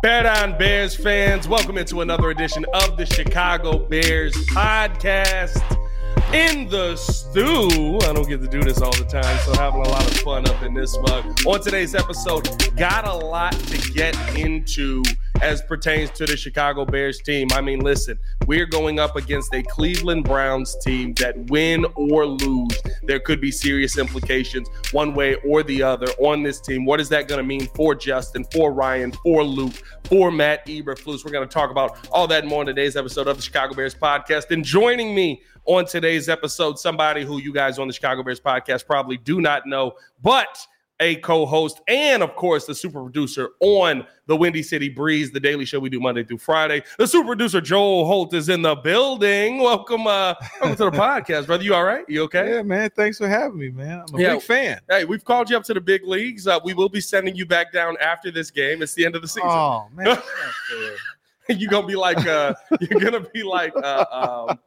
Bear Down Bears fans, welcome into another edition of the Chicago Bears podcast. In the stew, I don't get to do this all the time, so having a lot of fun up in this mug. On today's episode, got a lot to get into as pertains to the Chicago Bears team. I mean, listen, we're going up against a Cleveland Browns team that win or lose, there could be serious implications one way or the other on this team. What is that going to mean for Justin, for Ryan, for Luke, for Matt Eberflus? We're going to talk about all that more in today's episode of the Chicago Bears podcast. And joining me on today's episode, somebody who you guys on the Chicago Bears podcast probably do not know, but a co-host and of course the super producer on the Windy City Breeze, the daily show we do Monday through Friday. The super producer Joel Holt is in the building. Welcome, uh, welcome to the podcast, brother. You all right? You okay? Yeah, man. Thanks for having me, man. I'm a Yeah. big fan. Hey, we've called you up to the big leagues. Uh, we will be sending you back down after this game. It's the end of the season. Oh man, that's not fair. you're gonna be like, uh, you're gonna be like, uh, um,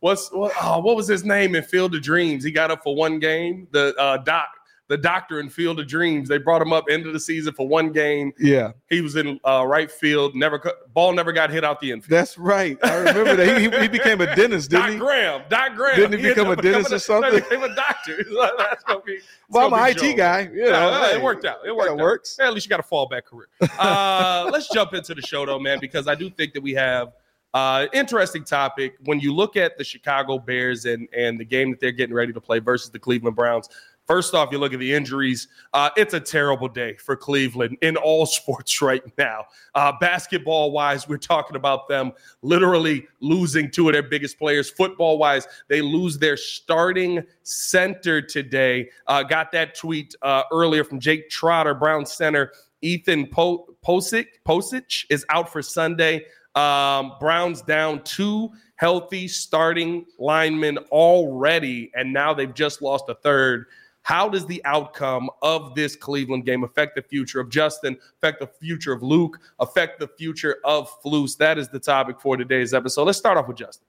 what's what? Oh, what was his name in Field of Dreams? He got up for one game. The uh, doc, the doctor in Field of Dreams. They brought him up end of the season for one game. yeah, He was in uh, right field. Never ball never got hit out the infield. that's right. I remember that he, he, he became a dentist, didn't he? Doc Graham, Doc Graham. Didn't he ended become a dentist or something? He became a doctor. That's gonna be. Well, I'm an IT guy. You know, Yeah, hey, it worked out. It worked it out. works. Yeah, at least you got a fallback career. Uh, let's jump into the show, though, man, because I do think that we have uh, interesting topic when you look at the Chicago Bears and and the game that they're getting ready to play versus the Cleveland Browns. First off, you look at the injuries. Uh, it's a terrible day for Cleveland in all sports right now. Uh, basketball wise, we're talking about them literally losing two of their biggest players. Football wise, they lose their starting center today. Uh, got that tweet uh, earlier from Jake Trotter, Brown center. Ethan po- Pocic, Pocic is out for Sunday. Um, Browns down two healthy starting linemen already, and now they've just lost a third. How does the outcome of this Cleveland game affect the future of Justin, affect the future of Luke, affect the future of Flus? That is the topic for today's episode. Let's start off with Justin.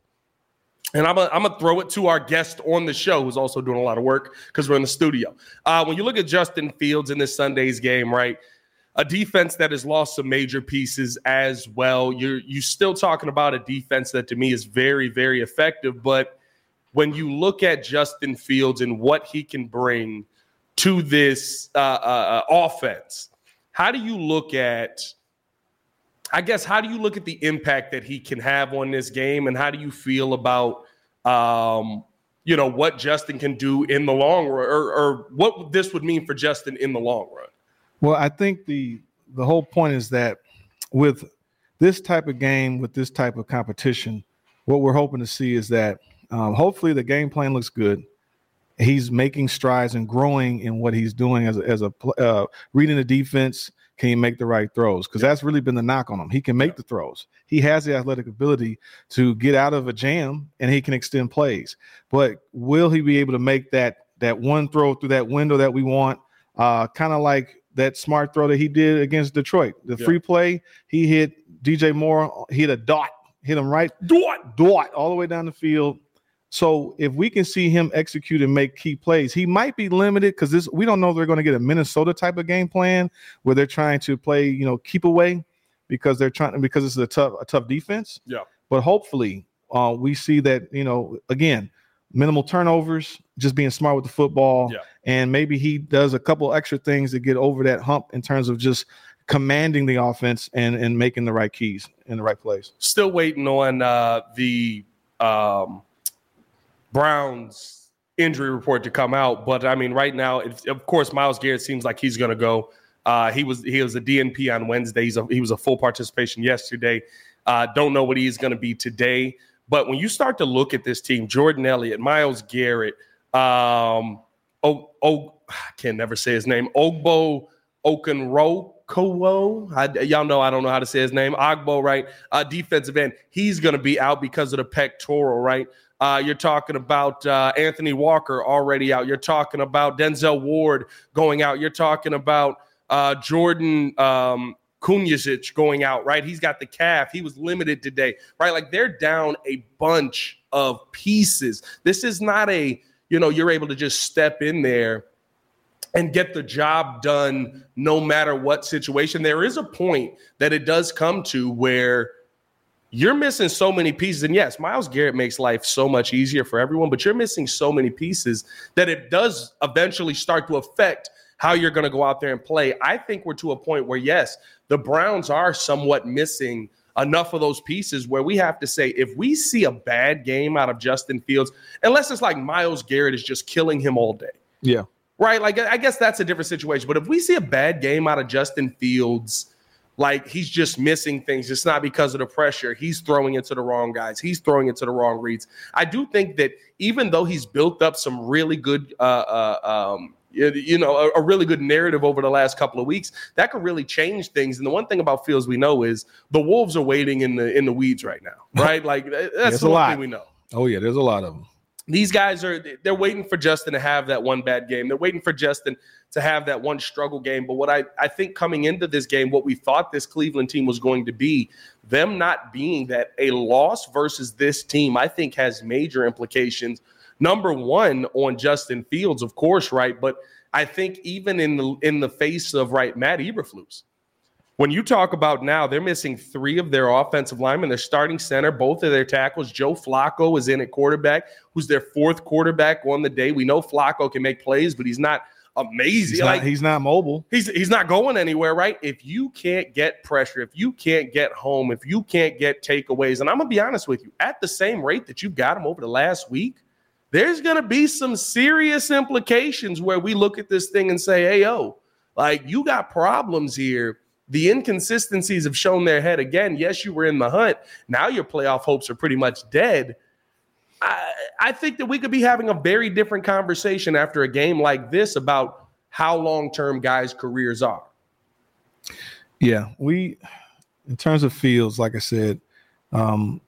And I'm going to throw it to our guest on the show, who's also doing a lot of work because we're in the studio. Uh, when you look at Justin Fields in this Sunday's game, right? A defense that has lost some major pieces as well. You're you still talking about a defense that to me is very, very effective. But when you look at Justin Fields and what he can bring to this uh, uh, uh, offense, how do you look at? I guess how do you look at the impact that he can have on this game, and how do you feel about um, you know what Justin can do in the long run, or, or what this would mean for Justin in the long run? Well, I think the the whole point is that with this type of game, with this type of competition, what we're hoping to see is that um, hopefully the game plan looks good. He's making strides and growing in what he's doing as a, as a uh, reading the defense. Can he make the right throws? Because that's really been the knock on him. He can make the throws. He has the athletic ability to get out of a jam and he can extend plays. But will he be able to make that that one throw through that window that we want? Uh, kind of like that smart throw that he did against Detroit. The Yeah. free play, he hit DJ Moore, hit a dot, hit him right What? dot all the way down the field. So if we can see him execute and make key plays, he might be limited because this we don't know if they're going to get a Minnesota type of game plan where they're trying to play, you know, keep away because they're trying to because it's a tough a tough defense. Yeah. But hopefully, uh, we see that you know again minimal turnovers, just being smart with the football, Yeah. and maybe he does a couple extra things to get over that hump in terms of just commanding the offense and and making the right keys in the right place. Still waiting on uh, the um, Browns injury report to come out, but I mean, right now, of course, Myles Garrett seems like he's going to go. Uh, he was he was a DNP on Wednesday. He's a, he was a full participation yesterday. Uh, don't know what he's going to be today. But when you start to look at this team, Jordan Elliott, Myles Garrett, um, oh, oh, I can never say his name, Ogbo Okunrokowo. I, y'all know I don't know how to say his name. Ogbo, right? Uh, defensive end. He's going to be out because of the pectoral, right? Uh, you're talking about uh, Anthony Walker already out. You're talking about Denzel Ward going out. You're talking about uh, Jordan um, going out, right? He's got the calf. He was limited today, right? Like they're down a bunch of pieces. This is not a, you know, you're able to just step in there and get the job done no matter what situation. There is a point that it does come to where you're missing so many pieces. And yes, Myles Garrett makes life so much easier for everyone, but you're missing so many pieces that it does eventually start to affect how you're going to go out there and play. I think we're to a point where, yes, the Browns are somewhat missing enough of those pieces where we have to say if we see a bad game out of Justin Fields, unless it's like Myles Garrett is just killing him all day. Yeah. Right. Like, I guess that's a different situation. But if we see a bad game out of Justin Fields, like he's just missing things. It's not because of the pressure. He's throwing into the wrong guys. He's throwing into the wrong reads. I do think that even though he's built up some really good uh, uh, um, you know, a, a, really good narrative over the last couple of weeks. That could really change things. And the one thing about Fields we know is the Wolves are waiting in the in the weeds right now, right? like that's the one thing we know. Oh yeah, there's a lot of them. These guys are they're waiting for Justin to have that one bad game. They're waiting for Justin to have that one struggle game. But what I, I think coming into this game, what we thought this Cleveland team was going to be, them not being that a loss versus this team, I think has major implications number one on Justin Fields, of course, right? But I think even in the in the face of right Matt Eberflus, when you talk about now, they're missing three of their offensive linemen. Their starting center, both of their tackles. Joe Flacco is in at quarterback, who's their fourth quarterback on the day. We know Flacco can make plays, but he's not amazing. He's not, like he's not mobile. He's he's not going anywhere, right? If you can't get pressure, if you can't get home, if you can't get takeaways, and I'm gonna be honest with you, at the same rate that you've got him over the last week, there's going to be some serious implications where we look at this thing and say, hey, yo, like you got problems here. The inconsistencies have shown their head again. Yes, you were in the hunt. Now your playoff hopes are pretty much dead. I, I think that we could be having a very different conversation after a game like this about how long term guys' careers are. Yeah, we, in terms of fields, like I said, um,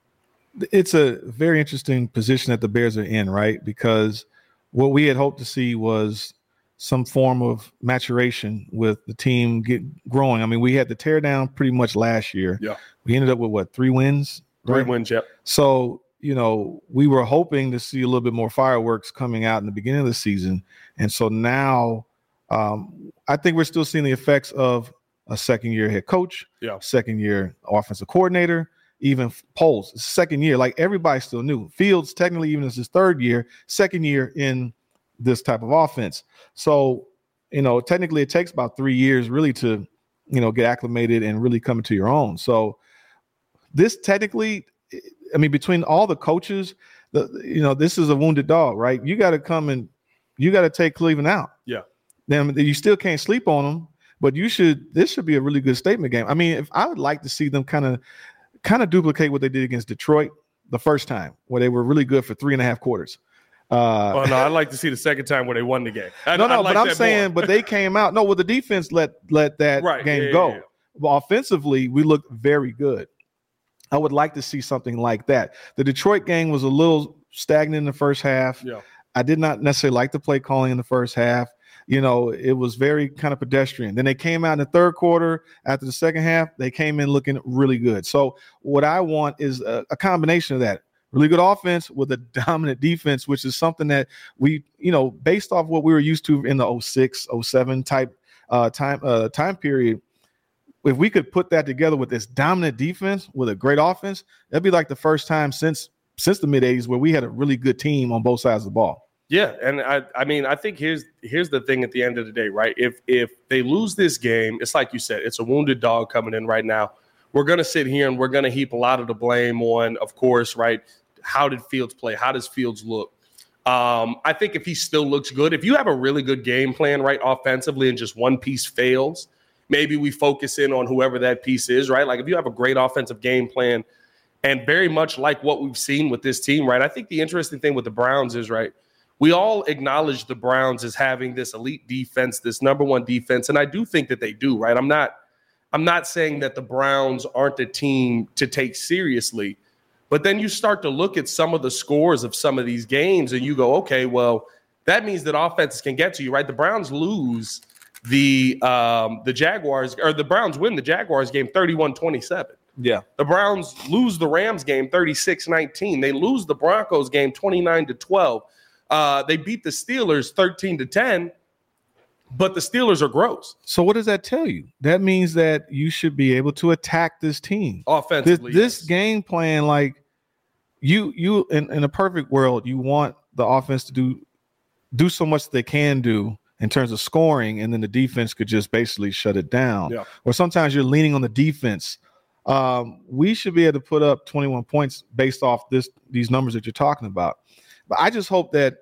it's a very interesting position that the Bears are in, right? Because what we had hoped to see was some form of maturation with the team get growing. I mean, we had to tear down pretty much last year. Yeah. We ended up with what, three wins? Three right? wins, yep. So, you know, we were hoping to see a little bit more fireworks coming out in the beginning of the season. And so now um, I think we're still seeing the effects of a second year head coach, yeah. second year offensive coordinator, even Poles, second year. Like everybody still new. Fields, technically, even as his third year, second year in this type of offense. So, you know, technically it takes about three years really to, you know, get acclimated and really come into your own. So this technically, I mean, between all the coaches, the you know, this is a wounded dog, right? You got to come and you got to take Cleveland out. Yeah. Then you still can't sleep on them, but you should. This should be a really good statement game. I mean, if I would like to see them kind of kind of duplicate what they did against Detroit the first time, where they were really good for three and a half quarters. Uh, oh no, I'd like to see the second time where they won the game. I, no, no, like but I'm saying, but they came out. No, well, the defense let let that right, game yeah, go. Yeah, yeah. Well, offensively, we looked very good. I would like to see something like that. The Detroit game was a little stagnant in the first half. Yeah. I did not necessarily like the play calling in the first half you know, it was very kind of pedestrian. Then they came out in the third quarter after the second half, they came in looking really good. So, what I want is a, a combination of that really good offense with a dominant defense, which is something that we, you know, based off what we were used to in the 06, 07 type uh, time uh, time period. If we could put that together with this dominant defense with a great offense, that'd be like the first time since since the mid 80s where we had a really good team on both sides of the ball. Yeah, and I I mean I think here's here's the thing at the end of the day, right? If if they lose this game, it's like you said, it's a wounded dog coming in right now. We're gonna sit here and we're gonna heap a lot of the blame on, of course, right? How did Fields play? How does Fields look? Um, I think if he still looks good, if you have a really good game plan, right, offensively, and just one piece fails, maybe we focus in on whoever that piece is, right? Like if you have a great offensive game plan, and very much like what we've seen with this team, right? I think the interesting thing with the Browns is right we all acknowledge the Browns as having this elite defense, this number one defense, and I do think that they do. Right, I'm not, I'm not saying that the Browns aren't a team to take seriously, but then you start to look at some of the scores of some of these games, and you go, okay, well, that means that offenses can get to you. Right, the Browns lose the um, the Jaguars, or the Browns win the Jaguars game 31-27. Yeah. The Browns lose the Rams game 36-19. They lose the Broncos game 29 to 12. Uh, they beat the Steelers 13 to 10. But the Steelers are gross So what does that tell you? That means that you should be able to attack this team. This, offensively. this yes. game plan, like you, you in, in a perfect world, you want the offense to do do so much that they can do in terms of scoring, and then the defense could just basically shut it down. Yeah. Or sometimes you're leaning on the defense. Um, we should be able to put up 21 points based off this these numbers that you're talking about. But I just hope that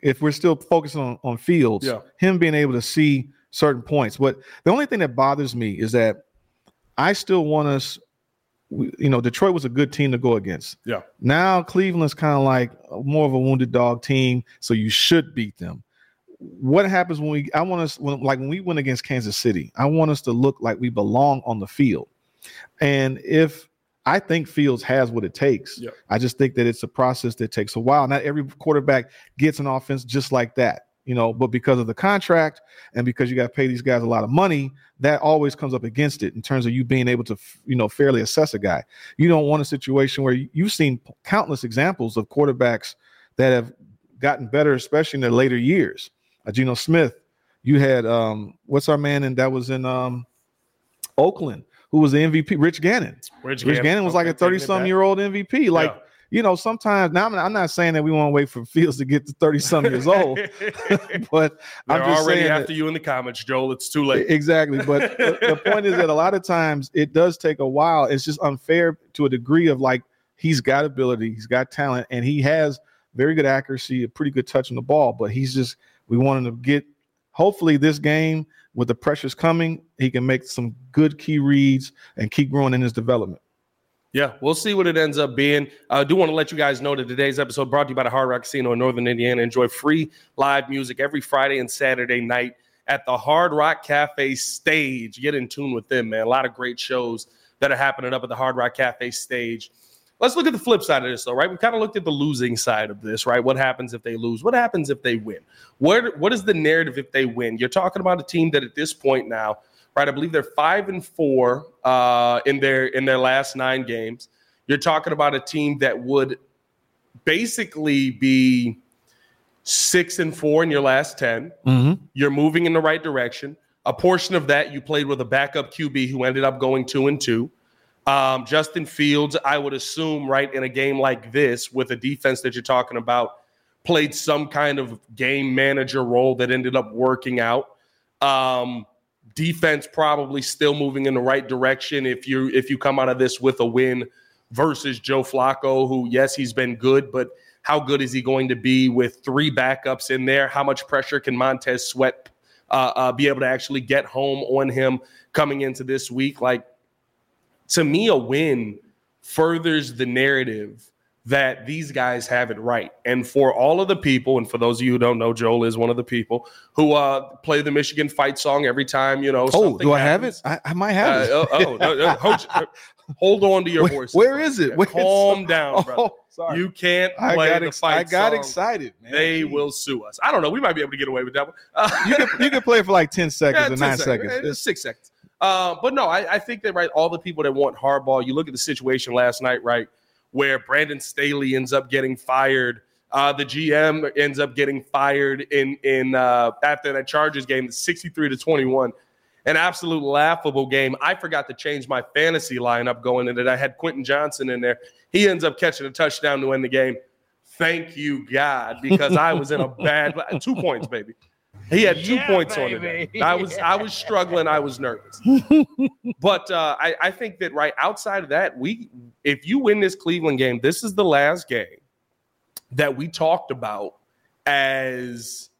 if we're still focusing on, on Fields, Yeah. him being able to see certain points. But the only thing that bothers me is that I still want us. You know, Detroit was a good team to go against. Yeah. Now Cleveland's kind of like more of a wounded dog team, so you should beat them. What happens when we? I want us when like when we went against Kansas City. I want us to look like we belong on the field. And if I think Fields has what it takes, Yeah. I just think that it's a process that takes a while. Not every quarterback gets an offense just like that, you know. But because of the contract and because you got to pay these guys a lot of money, that always comes up against it in terms of you being able to, you know, fairly assess a guy. You don't want a situation where you- you've seen countless examples of quarterbacks that have gotten better, especially in their later years. Uh, Geno Smith, you had um, what's our man, and that was in um, Oakland, who was the MVP, Rich Gannon. Rich, Rich Gannon was like a Okay, taking it 30 some year old MVP. Like, Yeah. you know, sometimes now I'm, I'm not saying that we want to wait for Fields to get to 30 some years old, but I'm They're just already after that- you in the comments, Joel. It's too late. exactly. But the, the point is that a lot of times it does take a while. It's just unfair to a degree of like he's got ability, he's got talent, and he has very good accuracy, a pretty good touch on the ball. But he's just we want him to get. Hopefully, this game with the pressures coming, he can make some good key reads and keep growing in his development. Yeah, we'll see what it ends up being. I do want to let you guys know that today's episode brought to you by the Hard Rock Casino in Northern Indiana. Enjoy free live music every Friday and Saturday night at the Hard Rock Cafe stage. Get in tune with them, man. A lot of great shows that are happening up at the Hard Rock Cafe stage. Let's look at the flip side of this, though, right? We kind of looked at the losing side of this, right? What happens if they lose? What happens if they win? What what is the narrative if they win? You're talking about a team that at this point now, right? I believe they're five and four uh, in their in their last nine games. You're talking about a team that would basically be six and four in your last ten. Mm-hmm. You're moving in the right direction. A portion of that you played with a backup QB who ended up going two and two. Um, Justin Fields, I would assume, right in a game like this with a defense that you're talking about, played some kind of game manager role that ended up working out. Um, defense probably still moving in the right direction if you if you come out of this with a win versus Joe Flacco, who yes, he's been good, but how good is he going to be with three backups in there? How much pressure can Montez Sweat uh, uh, be able to actually get home on him coming into this week? Like to me, a win furthers the narrative that these guys have it right. And for all of the people, and for those of you who don't know, Joel is one of the people who uh, play the Michigan fight song every time, you know. Oh, do I have it? I, I might Uh, have it. oh, oh, no, no, hold, hold on to your Where- horses. where is it? Where- Calm down, brother. oh, sorry. You can't I play got, the ex- I got song. excited, man. They will sue us. I don't know. We might be able to get away with that one. Uh, You can, you can play it for like 10 seconds yeah, or 10 nine seconds. seconds. Six seconds. Uh, but no, I, I think that right. All the people that want hardball. You look at the situation last night, right, where Brandon Staley ends up getting fired. Uh, the GM ends up getting fired in in uh, after that Chargers game, sixty three to twenty one. An absolute laughable game. I forgot to change my fantasy lineup going into it. I had Quentin Johnston in there. He ends up catching a touchdown to end the game. Thank you, God, because I was in a bad two points, baby. He had two Yeah, points on it. I was I was struggling. I was nervous. but uh, I, I think that right outside of that, we if you win this Cleveland game, this is the last game that we talked about as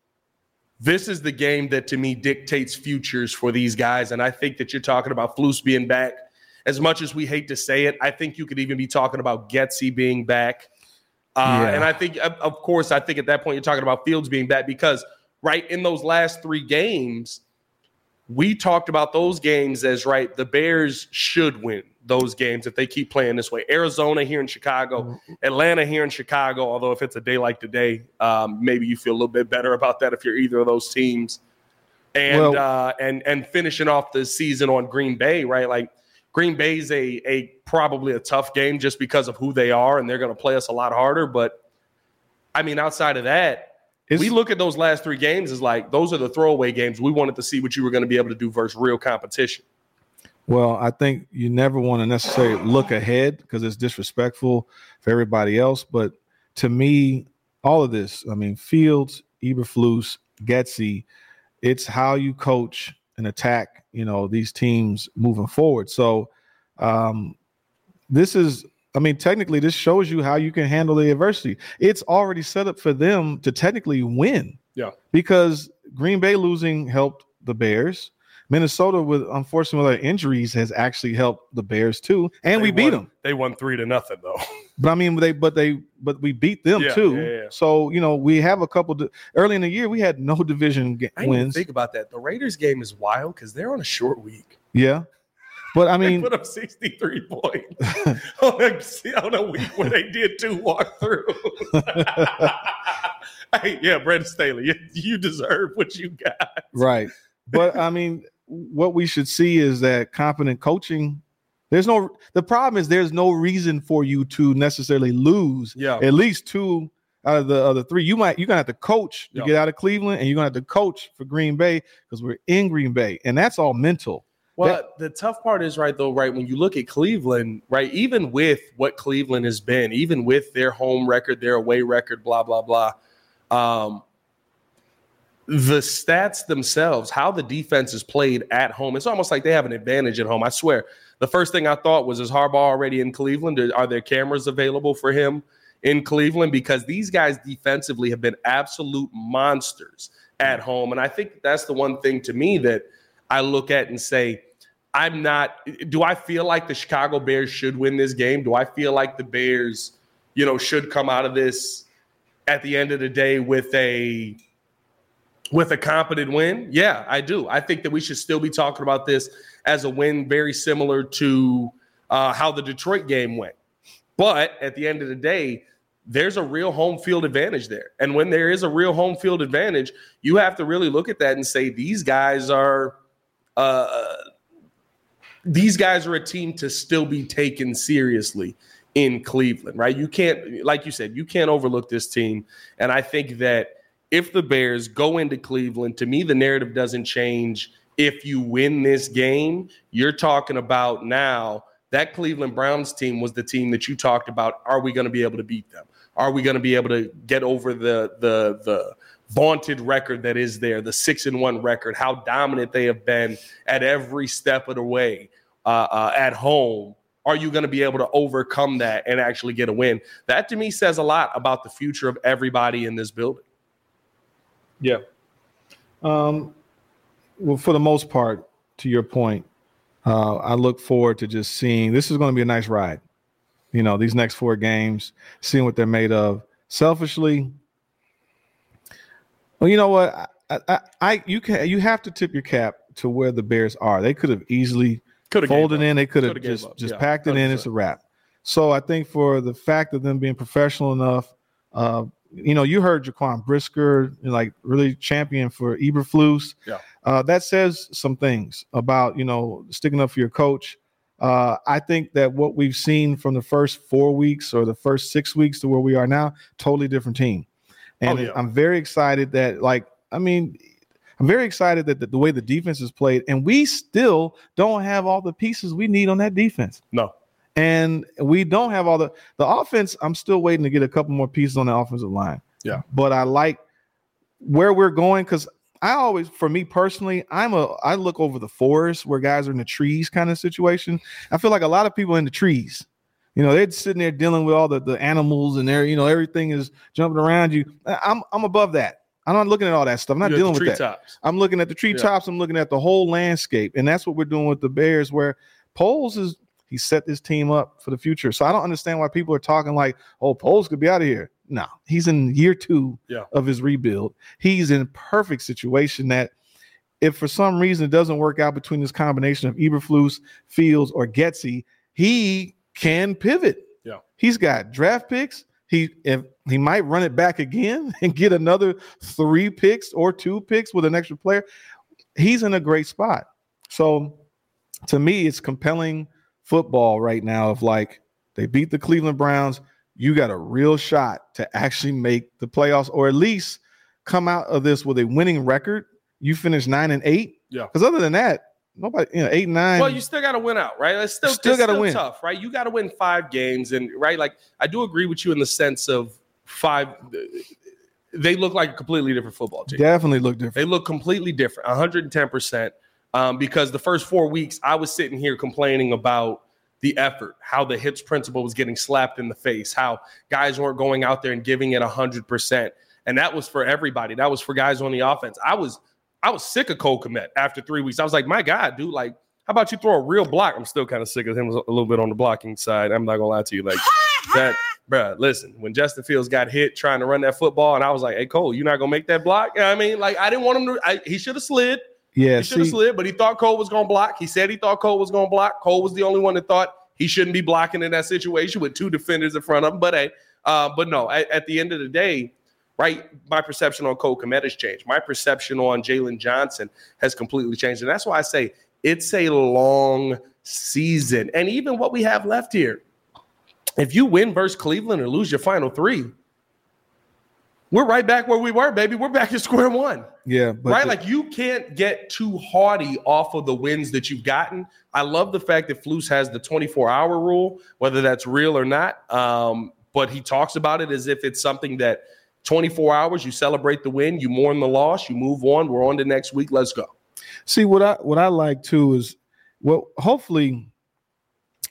this is the game that to me dictates futures for these guys. And I think that you're talking about Flus being back. As much as we hate to say it, I think you could even be talking about Getsy being back. Uh, Yeah. And I think, of of course, I think at that point you're talking about Fields being back because right in those last three games, we talked about those games as right. The Bears should win those games if they keep playing this way. Arizona here in Chicago, Atlanta here in Chicago. Although if it's a day like today, um, maybe you feel a little bit better about that if you're either of those teams. And Well- uh, and and finishing off the season on Green Bay, right? Like Green Bay's a a probably a tough game just because of who they are, and they're going to play us a lot harder. But I mean, outside of that, It's, we look at those last three games as like those are the throwaway games. We wanted to see what you were going to be able to do versus real competition. Well, I think you never want to necessarily look ahead because it's disrespectful for everybody else. But to me, all of this, I mean, Fields, Eberflus, Getsy, it's how you coach and attack, you know, these teams moving forward. So um, this is, I mean, technically, this shows you how you can handle the adversity. It's already set up for them to technically win. Yeah. Because Green Bay losing helped the Bears. Minnesota, with unfortunately with their injuries, has actually helped the Bears too, and They we beat won- them. They won three to nothing though. But I mean, they but they but we beat them Yeah, too. yeah, yeah. So you know, we have a couple. Di- early in the year, we had no division ga- I didn't wins. think about that. The Raiders game is wild because they're on a short week. yeah, but I They mean, put up 63 points on a, week where they did two walkthroughs. hey, yeah, Brandon Staley, you, you deserve what you got. right. But I mean, what we should see is that competent coaching. There's no. The problem is there's no reason for you to necessarily lose Yeah. at least two out of the other three. You might you're gonna have to coach to Yeah. get out of Cleveland, and you're gonna have to coach for Green Bay because we're in Green Bay, and that's all mental. Well, the tough part is right though, right? When you look at Cleveland, right, even with what Cleveland has been, even with their home record, their away record, blah blah blah, um, the stats themselves, how the defense is played at home, it's almost like they have an advantage at home. I swear. The first thing I thought was, is Harbaugh already in Cleveland? Are there cameras available for him in Cleveland? Because these guys defensively have been absolute monsters at home, and I think that's the one thing to me that I look at and say, I'm not. Do I feel like the Chicago Bears should win this game? Do I feel like the Bears, you know, should come out of this at the end of the day with a with a competent win? Yeah, I do. I think that we should still be talking about this as a win, very similar to uh, how the Detroit game went. But at the end of the day, there's a real home field advantage there. And when there is a real home field advantage, you have to really look at that and say these guys are uh, these guys are a team to still be taken seriously in Cleveland, right? You can't, like you said, you can't overlook this team. And I think that if the Bears go into Cleveland, to me, the narrative doesn't change. If you win this game, you're talking about now that Cleveland Browns team was the team that you talked about. Are we going to be able to beat them? Are we going to be able to get over the the the vaunted record that is there, the six and one record? How dominant they have been at every step of the way uh, uh, at home. Are you going to be able to overcome that and actually get a win? That to me says a lot about the future of everybody in this building. Yeah. Um, well, for the most part, to your point, uh, I look forward to just seeing this is going to be a nice ride. You know, these next four games, seeing what they're made of. Selfishly, well, you know what? I, I, I you can you have to tip your cap to where the Bears are. They could have easily Could have folded in. They could have just just Yeah, packed it in. 100%. It's a wrap. So I think for the fact of them being professional enough, uh, you know, you heard Jaquan Brisker like really champion for Eberflus. Yeah. Uh, that says some things about you know sticking up for your coach. Uh, I think that what we've seen from the first four weeks or the first six weeks to where we are now, totally different team. And Oh, yeah. I'm very excited that, like, I mean, I'm very excited that the, the way the defense is played, and we still don't have all the pieces we need on that defense. No. And we don't have all the the offense. I'm still waiting to get a couple more pieces on the offensive line. Yeah. But I like where we're going because I always, for me personally, I'm a I look over the forest where guys are in the trees kind of situation. I feel like a lot of people in the trees. You know, they're sitting there dealing with all the, the animals and there, you know, everything is jumping around you. I'm I'm above that. I'm not looking at all that stuff. I'm not You're dealing with that. I'm looking at the treetops. I'm looking at the whole landscape, and that's what we're doing with the Bears. Where Poles is he set this team up for the future. So I don't understand why people are talking like, "Oh, Poles could be out of here." No, he's in year two Yeah. of his rebuild. He's in perfect situation that if for some reason it doesn't work out between this combination of Eberflus, Fields, or Getsy, he can pivot. Yeah. he's got draft picks. He if he might run it back again and get another three picks or two picks with an extra player. He's in a great spot. So to me, it's compelling football right now of like they beat the Cleveland Browns. You got a real shot to actually make the playoffs or at least come out of this with a winning record, you finish nine and eight. Yeah. Because other than that, nobody, you know, eight nine. Well, you still got to win out, right? It's still Still gotta win. tough, right? You got to win five games, and right, like I do agree with you in the sense of five. They look like a completely different football team. definitely look different. They look completely different, 110 percent. Um, because the first four weeks, I was sitting here complaining about the effort, how the hits principle was getting slapped in the face, how guys weren't going out there and giving it 100 percent, and that was for everybody. That was for guys on the offense. I was I was sick of Cole Kmet after three weeks. I was like, my God, dude, like, how about you throw a real block? I'm still kind of sick of him a little bit on the blocking side. I'm not gonna lie to you, like that, bruh. Listen, when Justin Fields got hit trying to run that football, and I was like, hey Cole, you're not gonna make that block. You know what I mean, like, I didn't want him to. I, he should have slid. yeah, He should have slid, but he thought Cole was gonna block. He said he thought Cole was gonna block. Cole was the only one that thought he shouldn't be blocking in that situation with two defenders in front of him. But hey, uh, but no, at, at the end of the day, right? My perception on Cole Kmet has changed. My perception on Jaylon Johnson has completely changed, and that's why I say it's a long season. And even what we have left here, if you win versus Cleveland or lose your final three, we're right back where we were, baby. We're back at square one yeah, but right? the- like you can't get too haughty off of the wins that you've gotten. I love the fact that Flus has the 24 hour rule, whether that's real or not. Um, but he talks about it as if it's something that 24 hours, you celebrate the win, you mourn the loss, you move on. We're on to next week. Let's go. See what I what I like too is well, hopefully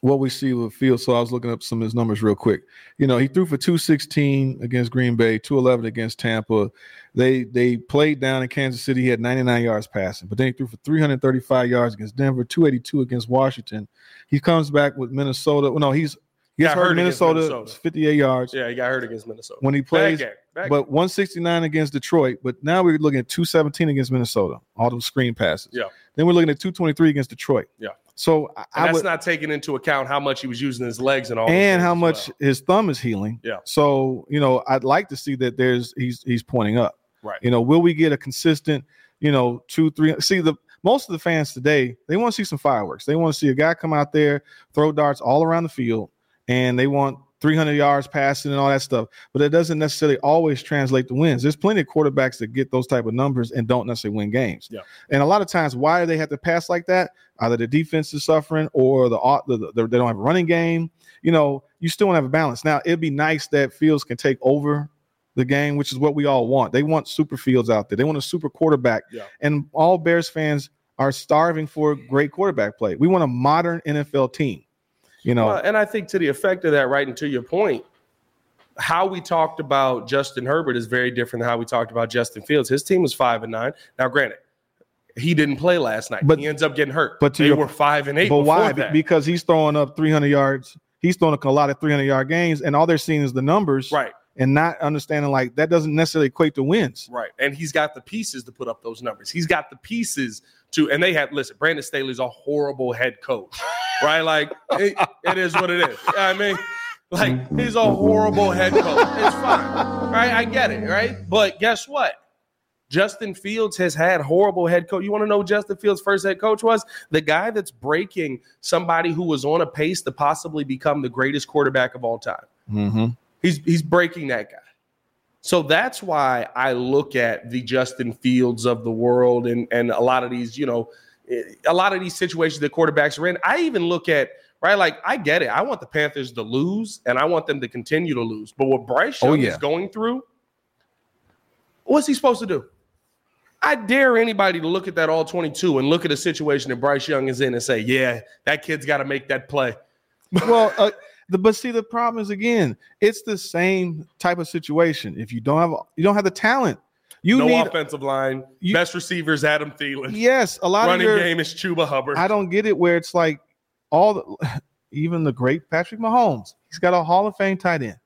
what we see with Fields. So I was looking up some of his numbers real quick. You know, he threw for 216 against Green Bay, 211 against Tampa. They they played down in Kansas City. He had 99 yards passing, but then he threw for 335 yards against Denver, 282 against Washington. He comes back with Minnesota. Well, no, he's he gets Got hurt hurt Minnesota, Minnesota. 58 yards. Yeah, he got hurt against Minnesota. When he plays, game. Bad but 169 against Detroit. But now we're looking at 217 against Minnesota, all those screen passes. Yeah. Then we're looking at 223 against Detroit. Yeah. So I, I that's would, not taking into account how much he was using his legs and all. and how much well. his thumb is healing. Yeah. So you know, I'd like to see that there's he's he's pointing up. Right. You know, will we get a consistent, you know, two three? See the most of the fans today they want to see some fireworks. They want to see a guy come out there throw darts all around the field, and they want 300 yards passing and all that stuff. But it doesn't necessarily always translate to wins. There's plenty of quarterbacks that get those type of numbers and don't necessarily win games. Yeah. And a lot of times, why do they have to pass like that? Either the defense is suffering or the, the, the they don't have a running game. You know, you still want to have a balance. Now, it'd be nice that Fields can take over the game, which is what we all want. They want super Fields out there. They want a super quarterback. Yeah. And all Bears fans are starving for great quarterback play. We want a modern NFL team. You know, Well, and I think to the effect of that, right, and to your point, how we talked about Justin Herbert is very different than how we talked about Justin Fields. His team was five and nine. Now, granted, he didn't play last night. But- he ends up getting hurt. but to they your- were five and eight. but why? that. Because he's throwing up 300 yards. He's throwing a lot of 300 yard games, and all they're seeing is the numbers, right, and not understanding like that doesn't necessarily equate to wins. right, and he's got the pieces to put up those numbers. He's got the pieces to, and they have. Listen, Brandon Staley's a horrible head coach, right? Like it, it is what it is. You know what I mean. Like he's a horrible head coach. It's fine, right? I get it, right? But guess what? Justin Fields has had horrible head coach. You want to know Justin Fields' first head coach was? The guy that's breaking somebody who was on a pace to possibly become the greatest quarterback of all time. Mm-hmm. He's he's breaking that guy. So that's why I look at the Justin Fields of the world and and a lot of these, you know, a lot of these situations that quarterbacks are in. I even look at right, like I get it. I want the Panthers to lose, and I want them to continue to lose. But what Bryce Oh, Young yeah. is going through, what's he supposed to do? I dare anybody to look at that all 22 and look at a situation that Bryce Young is in and say, yeah, that kid's got to make that play. well, uh, the but see the problem is again, it's the same type of situation. If you don't have you don't have the talent, you no need offensive line. you- Best receivers, Adam Thielen. yes, a lot Running of your, game is Chuba Hubbard. I don't get it where it's like all the, even the great Patrick Mahomes, he's got a Hall of Fame tight end.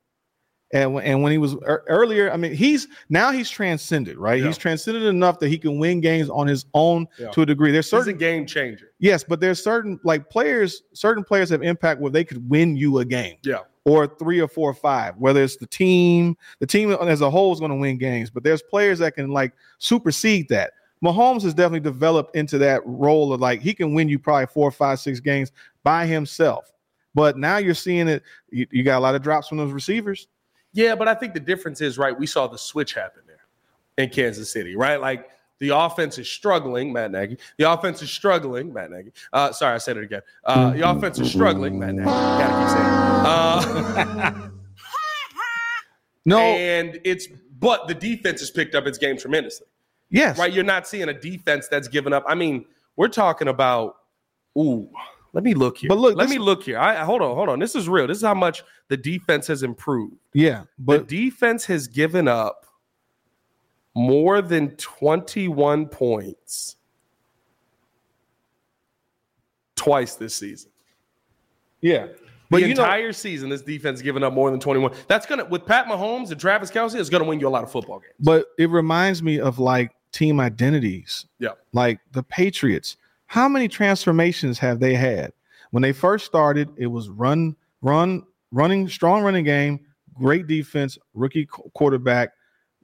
And when, and when he was ear- earlier, I mean, he's now he's transcended, right? Yeah. He's transcended enough that he can win games on his own Yeah. to a degree. There's certain game changer. yes, but there's certain like players, certain players have impact where they could win you a game. Yeah. Or three or four or five, whether it's the team, the team as a whole is going to win games, but there's players that can like supersede that. Mahomes has definitely developed into that role of like he can win you probably four, five, six games by himself. But now you're seeing it. You, you got a lot of drops from those receivers. Yeah, but I think the difference is right. We saw the switch happen there. in Kansas City, right? Like the offense is struggling, Matt Nagy. The offense is struggling, Matt Nagy. Uh, sorry, I said it again. Uh, the offense is struggling, Matt Nagy. Gotta keep saying. it. Uh, No, and it's but the defense has picked up its game tremendously, yes, right? You're not seeing a defense that's given up. I mean, we're talking about. Ooh, let me look here. But look, let this- me look here. I hold on, hold on. This is real. This is how much the defense has improved. yeah, but the defense has given up more than 21 points twice this season. yeah, But the you know, entire season, this defense has given up more than 21. That's gonna with Pat Mahomes and Travis Kelce, it's gonna win you a lot of football games. but it reminds me of like team identities. Yeah. like the Patriots. How many transformations have they had? When they first started, it was run, run, running, strong running game, great defense, rookie quarterback.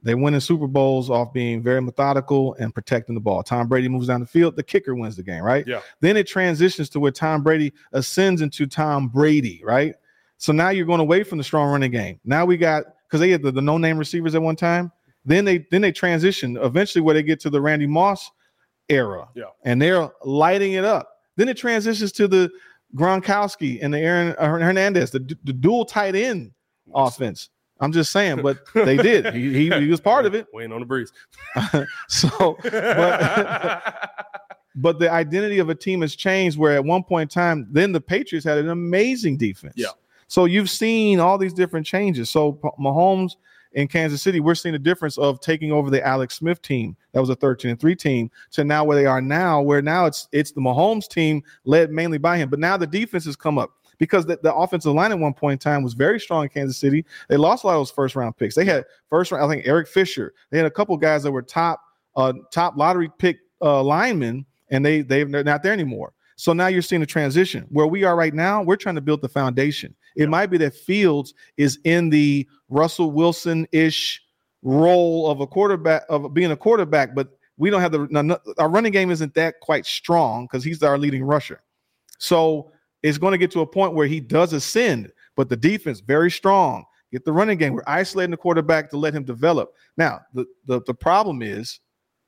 They win in Super Bowls off being very methodical and protecting the ball. Tom Brady moves down the field, the kicker wins the game, right? Yeah. Then it transitions to where Tom Brady ascends into Tom Brady, right? So now you're going away from the strong running game. Now we got because they had the, the no-name receivers at one time. Then they then they transition eventually where they get to the Randy Moss era. Yeah. And they're lighting it up. Then it transitions to the Gronkowski and the Aaron uh, Hernandez, the, the dual tight end offense. I'm just saying, but they did. He, he, he was part of it. Waiting on the breeze. So, but, but the identity of a team has changed. Where at one point in time, then the Patriots had an amazing defense. Yeah. So you've seen all these different changes. So Mahomes in Kansas City, we're seeing a difference of taking over the Alex Smith team that was a 13 and 3 team to now where they are now, where now it's it's the Mahomes team led mainly by him. But now the defense has come up because the, the offensive line at one point in time was very strong in Kansas City. They lost a lot of those first round picks. They had first round, I think Eric Fisher. They had a couple guys that were top uh top lottery pick uh linemen, and they they they're not there anymore. So now you're seeing a transition where we are right now. We're trying to build the foundation. It might be that Fields is in the Russell Wilson ish role of a quarterback of being a quarterback, but we don't have the no- our running game isn't that quite strong because he's our leading rusher. So it's going to get to a point where he does ascend, but the defense very strong. Get the running game. We're isolating the quarterback to let him develop. Now, the the, the problem is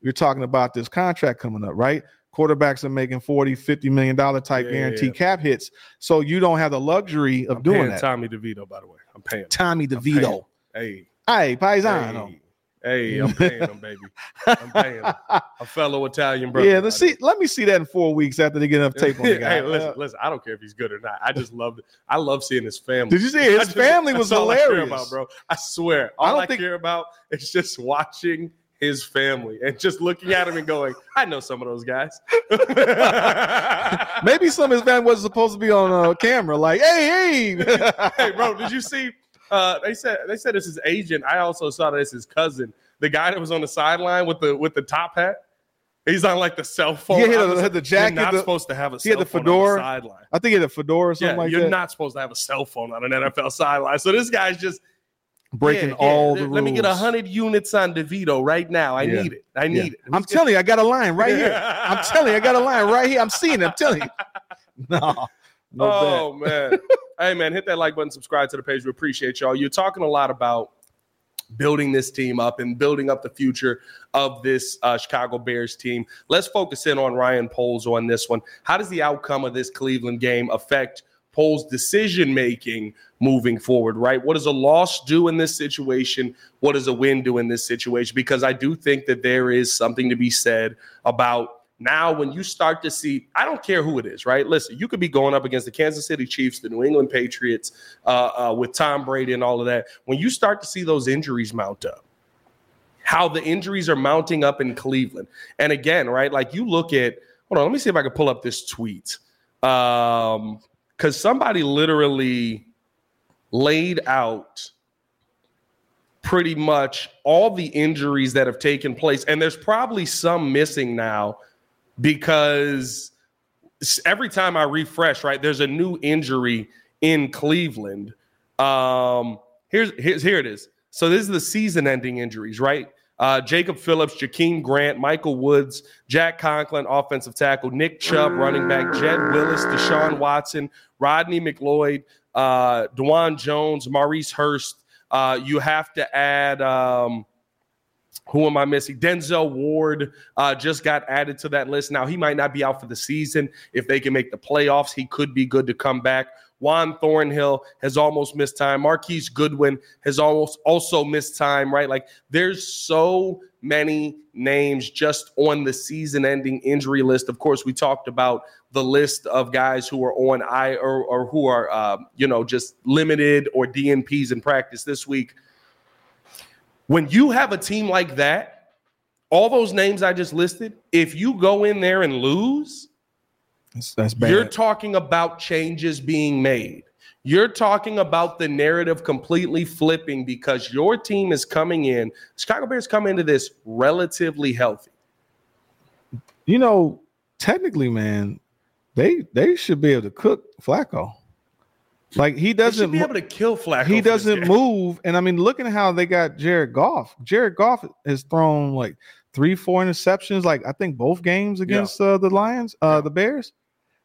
you're talking about this contract coming up, right? Quarterbacks are making 40, 50 million dollar type Yeah, guarantee yeah. cap hits. So you don't have the luxury of I'm doing that. Tommy DeVito, by the way. I'm paying. Tommy I'm paying. DeVito. Hey, Hey, Paisano. hey, hey, I'm paying him, baby. I'm paying him. A fellow Italian brother. yeah, let's see. Let me see that in four weeks after they get enough tape on the guy. hey, listen, Uh, listen. I don't care if he's good or not. I just love it. I love seeing his family. did you see his just- family was that's all I care hilarious, about, bro. I swear. All I I, don't think- care about is just watching his family and just looking at him and going, I know some of those guys. Maybe some of his family wasn't supposed to be on uh, camera. Like, hey, hey, hey, bro, did you see? Uh, they said they said it's his agent. I also saw that it's his cousin, the guy that was on the sideline with the with the top hat. He's on like the cell phone. Yeah, he had I the- was- had the jacket, You're not the- supposed to have a he had cell the phone on fedora. the sideline. I think he had a fedora or something Yeah, like you're that. not supposed to have a cell phone on an NFL sideline. So this guy's just breaking yeah, all yeah, the rules. Let me get a hundred units on DeVito right now. I Yeah. need it. I need it. I'm telling you, I got a line right here. I'm telling you, I got a line right here. I'm seeing it. I'm telling you. No, no oh man. hey man, hit that like button, subscribe to the page. We appreciate y'all. You're talking a lot about building this team up and building up the future of this uh, Chicago Bears team. Let's focus in on Ryan Poles on this one. How does the outcome of this Cleveland game affect Decision making moving forward, right? What does a loss do in this situation? What does a win do in this situation? Because I do think that there is something to be said about now when you start to see, I don't care who it is, right? Listen, you could be going up against the Kansas City Chiefs, the New England Patriots, uh, uh, with Tom Brady and all of that. When you start to see those injuries mount up, how the injuries are mounting up in Cleveland. And again, right, like you look at, hold on, let me see if I can pull up this tweet. Um, because somebody literally laid out pretty much all the injuries that have taken place. And there's probably some missing now because every time I refresh, right, there's a new injury in Cleveland. Um, here's, here's here it is. So this is the season-ending injuries, right? Uh, Jacob Phillips, Jakeem Grant, Michael Woods, Jack Conklin, offensive tackle, Nick Chubb, running back, Jed Willis, Deshaun Watson, Rodney McLeod, uh, Dawand Jones, Maurice Hurst. Uh, you have to add um, who am I missing? Denzel Ward uh, just got added to that list. Now, he might not be out for the season. If they can make the playoffs, he could be good to come back. Juan Thornhill has almost missed time. Marquise Goodwin has almost also missed time, right? Like there's so many names just on the season ending injury list. Of course, we talked about the list of guys who are on I or, or who are, uh, you know, just limited or DNPs in practice this week. When you have a team like that, all those names I just listed, if you go in there and lose, that's, that's bad. You're talking about changes being made. You're talking about the narrative completely flipping because your team is coming in. Chicago Bears come into this relatively healthy. You know, technically, man, they they should be able to cook Flacco. Like he doesn't be able to kill Flacco. He doesn't move, and I mean, looking at how they got Jared Goff. Jared Goff has thrown like three, four interceptions. Like I think both games against yeah. uh, the Lions, uh, yeah. the Bears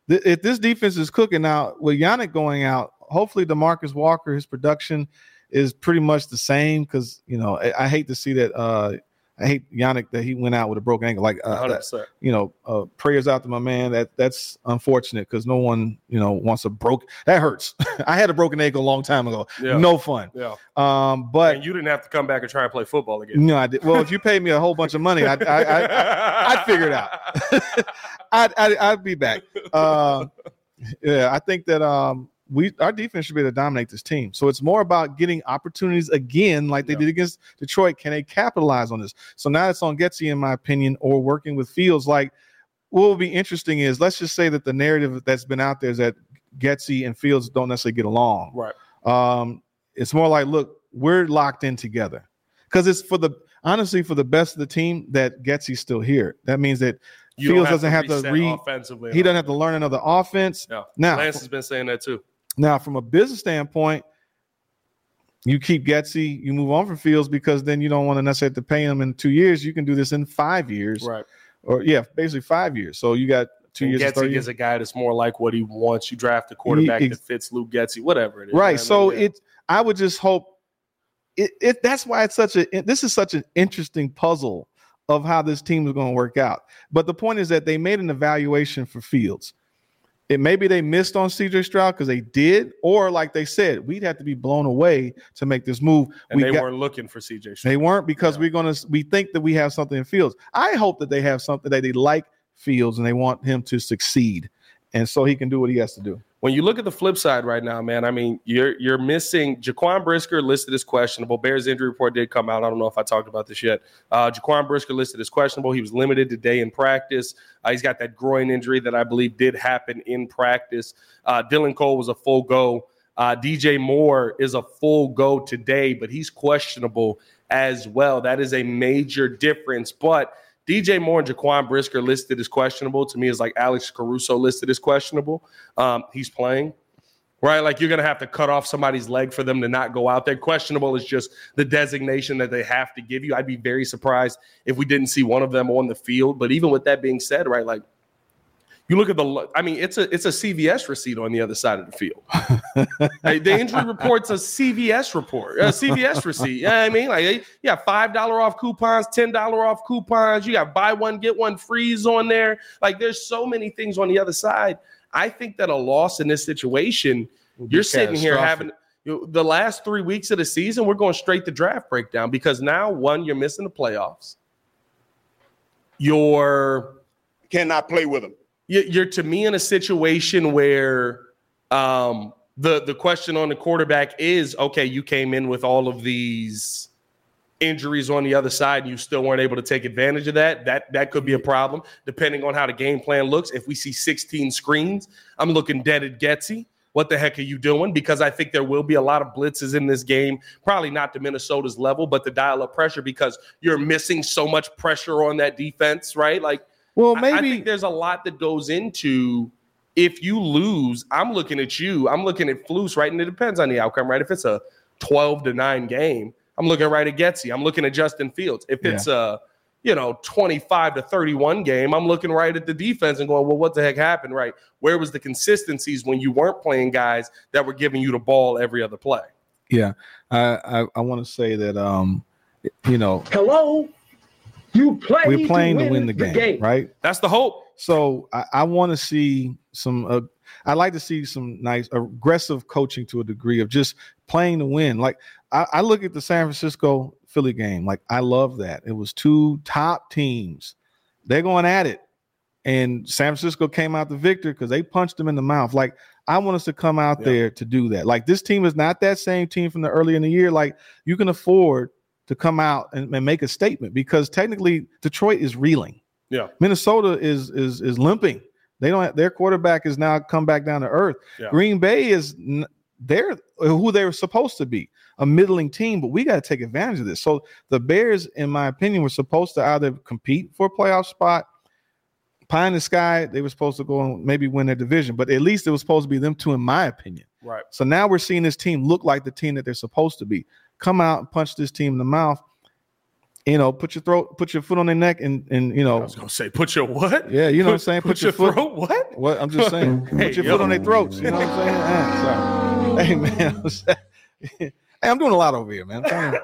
th- if this defense is cooking now with Yannick going out, hopefully Demarcus Walker, his production is pretty much the same because you know I, I, hate to see that. Uh, I hate Yannick that he went out with a broken ankle. Like, uh, that, you know, uh, prayers out to my man. That that's unfortunate because no one, you know, wants a broke. That hurts. I had a broken ankle a long time ago. Yeah. No fun. Yeah. Um, but and you didn't have to come back and try and play football again. No, I did. Well, if you paid me a whole bunch of money, I I I I'd figure it out. I'd, I'd, I'd be back. Uh, yeah, I think that um we our defense should be able to dominate this team. So it's more about getting opportunities again, like they yeah. did against Detroit. Can they capitalize on this? So now it's on Getsy, in my opinion, or working with Fields. Like what will be interesting is let's just say that the narrative that's been out there is that Getsy and Fields don't necessarily get along. Right. Um, it's more like, look, we're locked in together because it's for the honestly for the best of the team that Getsy's still here. That means that you Fields doesn't have to read offensively. He doesn't have to learn another offense. Yeah. Now, Lance has been saying that too. Now, from a business standpoint, you keep Getsy, you move on from Fields because then you don't want to necessarily have to pay him in two years. You can do this in five years, right? Or yeah, basically five years. So you got two and years. Getsy is a guy that's more like what he wants. You draft a quarterback he, that fits Luke Getsy, whatever it is. Right. so I mean? it, I would just hope it, it. That's why it's such a. This is such an interesting puzzle of how this team is going to work out. But the point is that they made an evaluation for Fields it maybe they missed on CJ Stroud because they did, or like they said, we'd have to be blown away to make this move. And we they got, weren't looking for CJ Stroud. They weren't because yeah. we're gonna we think that we have something in Fields. I hope that they have something that they like Fields and they want him to succeed, and so he can do what he has to do when you look at the flip side right now, man, I mean, you're you're missing Jaquan Brisker listed as questionable. Bears injury report did come out. I don't know if I talked about this yet. Uh, Jaquan Brisker listed as questionable. He was limited today in practice. Uh, he's got that groin injury that I believe did happen in practice. Uh, Dylan Cole was a full go. Uh, DJ Moore is a full go today, but he's questionable as well. That is a major difference. But DJ Moore and Jaquan Brisker listed as questionable. To me, is like Alex Caruso listed as questionable. Um, he's playing, right? Like you're going to have to cut off somebody's leg for them to not go out there. Questionable is just the designation that they have to give you. I'd be very surprised if we didn't see one of them on the field. But even with that being said, right, like you look at the, I mean, it's a it's a CVS receipt on the other side of the field. the injury report's a CVS report, a CVS receipt. Yeah, you know I mean, like yeah, five dollar off coupons, ten dollar off coupons. You got buy one get one freeze on there. Like there's so many things on the other side. I think that a loss in this situation, you're sitting here having you know, the last three weeks of the season, we're going straight to draft breakdown because now one, you're missing the playoffs. You're cannot play with them you're to me in a situation where um, the the question on the quarterback is okay you came in with all of these injuries on the other side and you still weren't able to take advantage of that that that could be a problem. Depending on how the game plan looks if we see 16 screens i'm looking dead at Getsy what the heck are you doing? Because i think there will be a lot of blitzes in this game probably not to minnesota's level but the dial up pressure because you're missing so much pressure on that defense right? Like well, maybe I, I think there's a lot that goes into if you lose. I'm looking at you. I'm looking at Flus, right? And it depends on the outcome, right? If it's a 12 to 9 game, I'm looking right at Getsy. I'm looking at Justin Fields. If it's yeah. a you know 25 to 31 game, I'm looking right at the defense and going, well, what the heck happened, right? Where was the consistencies when you weren't playing guys that were giving you the ball every other play? Yeah, I I, I want to say that um, you know, hello You play. We're playing to win, the, game, right? That's the hope. So I, I want to see some. Uh, I like to see some nice aggressive coaching to a degree of just playing to win. Like I, I look at the San Francisco Philly game. Like I love that. It was two top teams. They're going at it. And San Francisco came out the victor because they punched them in the mouth. Like I want us to come out yeah. there to do that. Like this team is not that same team from the early in the year. Like you can afford to come out and, and make a statement because technically Detroit is reeling. Yeah. Minnesota is is is limping. They don't have, their quarterback has now come back down to earth. Yeah. Green Bay is they're who they were supposed to be, a middling team, but we got to take advantage of this. So the Bears, in my opinion, were supposed to either compete for a playoff spot, pie in the sky. They were supposed to go and maybe win their division, but at least it was supposed to be them two, in my opinion. Right. So now we're seeing this team look like the team that they're supposed to be. Come out and punch this team in the mouth you know, put your throat, put your foot on their neck, and and you know. I was gonna say, put your what? Yeah, you know what I'm saying. Put, put your, your, foot. Throat, what? What? I'm just saying. hey, put your yo. foot on their throats. You know what I'm saying? Uh, hey man, hey, I'm doing a lot over here, man. I'm trying,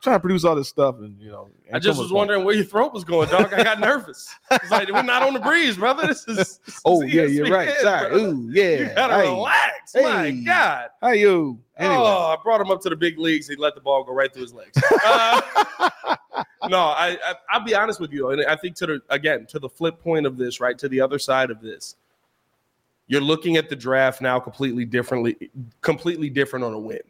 trying to produce all this stuff, and you know. I just was wondering where your throat was going, dog. I got nervous. It's like we're not on the breeze, brother. This is. This oh is yeah, you're right. Sorry. Ooh yeah. You gotta hey. relax. Hey. My God. How you? Anyway. Oh, I brought him up to the big leagues. He let the ball go right through his legs. Uh, no, I, I will be honest with you, and I think to the again to the flip point of this, right to the other side of this, you're looking at the draft now completely differently, completely different on a win.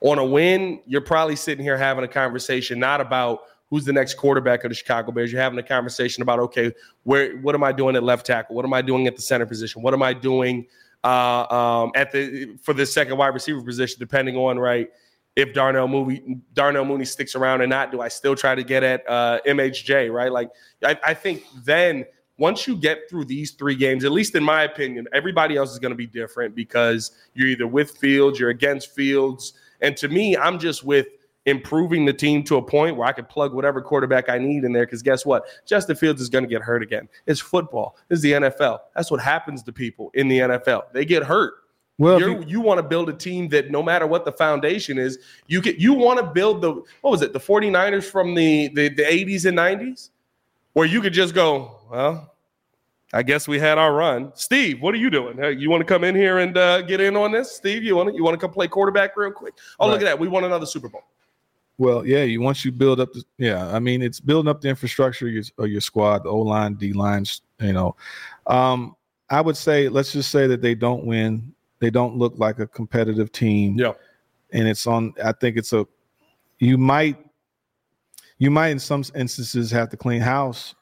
On a win, you're probably sitting here having a conversation not about who's the next quarterback of the Chicago Bears. You're having a conversation about okay, where what am I doing at left tackle? What am I doing at the center position? What am I doing uh, um, at the for the second wide receiver position? Depending on right if Darnell Mooney Darnell Mooney sticks around or not. Do I still try to get at uh, MHJ? Right? Like I, I think then once you get through these three games, at least in my opinion, everybody else is going to be different because you're either with Fields, you're against Fields, and to me, I'm just with improving the team to a point where I can plug whatever quarterback I need in there. Because guess what? Justin Fields is going to get hurt again. It's football. Is the NFL. That's what happens to people in the NFL. They get hurt. Well, you you want to build a team that no matter what the foundation is, you get you want to build the what was it, the 49ers from the, the, the 80s and 90s, where you could just go, well, I guess we had our run. Steve, what are you doing? Hey, you want to come in here and uh, get in on this? Steve, you want to you want to come play quarterback real quick? Oh, right. look at that. We won another Super Bowl. Well, yeah, you once you build up the yeah, I mean it's building up the infrastructure of your, of your squad, the O line, D lines, you know. Um, I would say let's just say that they don't win they don't look like a competitive team. Yeah. And it's on, I think it's a, you might, you might in some instances have to clean house.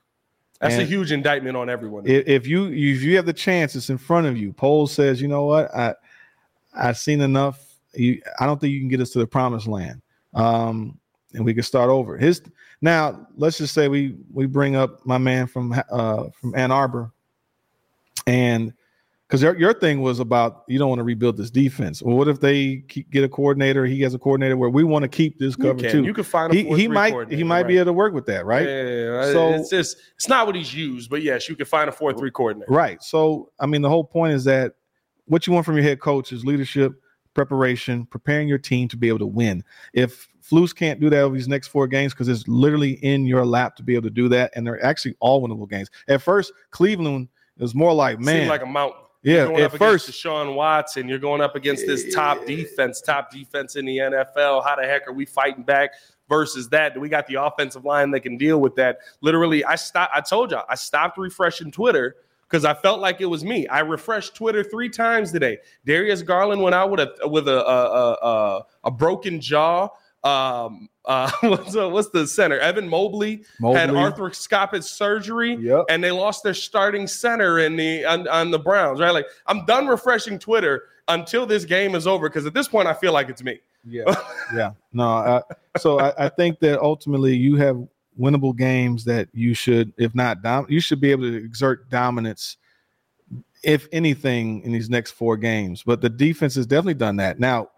That's and a huge indictment on everyone. If, if you if you have the chance, it's in front of you. Poles says, you know what, I I've seen enough. You, I don't think you can get us to the promised land, um, and we can start over. His now, let's just say we we bring up my man from uh, from Ann Arbor, and because your, your thing was about you don't want to rebuild this defense. Well, what if they get a coordinator? He has a coordinator where we want to keep this cover you too. You could find he, he might he might right. be able to work with that, right? Yeah, yeah, yeah, so it's just it's not what he's used, but yes, you can find a four three coordinator. Right. So I mean, the whole point is that what you want from your head coach is leadership, preparation, preparing your team to be able to win. If Flus can't do that over these next four games because it's literally in your lap to be able to do that, and they're actually all winnable games. At first, Cleveland is more like man, Seemed like a mountain. Yeah, at first, Deshaun Watson, you're going up against this top defense, top defense in the NFL. How the heck are we fighting back versus that? Do we got the offensive line that can deal with that. Literally, I stopped. I told y'all, I stopped refreshing Twitter because I felt like it was me. I refreshed Twitter three times today. Darius Garland went out with a with a a, a, a broken jaw. Um, uh, what's, uh, what's the center? Evan Mobley, Mobley. had arthroscopic surgery, yep. and they lost their starting center in the on, on the Browns. Right, like I'm done refreshing Twitter until this game is over because at this point I feel like it's me. Yeah, yeah. No, I, so I, I, think that ultimately you have winnable games that you should, if not dom, you should be able to exert dominance, if anything, in these next four games. But the defense has definitely done that. Now,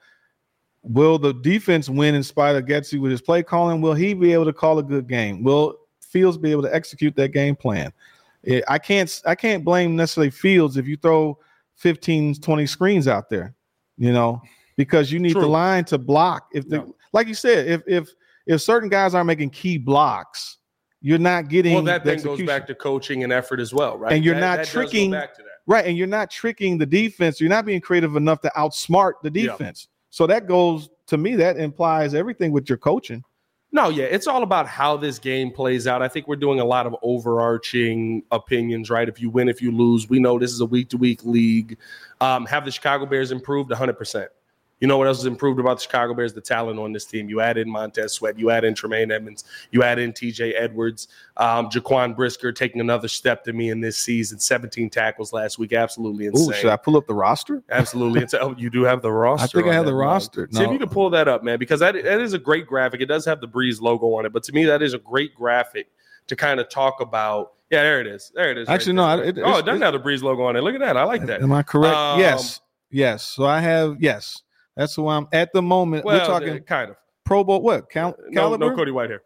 Will the defense win in spite of Getsy with his play calling? Will he be able to call a good game? Will Fields be able to execute that game plan? I can't I can't blame necessarily Fields if you throw 15, 20 screens out there, you know, because you need True. the line to block. If the, like you said, if if if certain guys aren't making key blocks, you're not getting Well, that the then goes back to coaching and effort as well, right? And you're That- not that tricking- back to that. right, and you're not tricking the defense. You're not being creative enough to outsmart the Yeah. defense. So that goes to me. That implies everything with your coaching. No, yeah, it's all about how this game plays out. I think we're doing a lot of overarching opinions, right? If you win, if you lose, we know this is a week to week league. Um, have the Chicago Bears improved 100%. You know what else is improved about the Chicago Bears? The talent on this team. You add in Montez Sweat, you add in Tremaine Edmunds, you add in TJ Edwards, um, Jaquan Brisker taking another step to me in this season. 17 tackles last week. Absolutely Ooh, insane. should I pull up the roster? Absolutely. It's, oh, you do have the roster. I think I have the roster. See if you can pull that up, man, because that, that is a great graphic. It does have the Breeze logo on it, but to me, that is a great graphic to kind of talk about. Yeah, there it is. There it is. Actually, right no. It- oh, it doesn't have the Breeze logo on it. Look at that. I like that. Am I correct? Um, yes, yes. So I have yes. That's who I'm at the moment. Well, We're talking uh, kind of. Pro Bowl. What? Cal- No, caliber? no Cody Whitehair.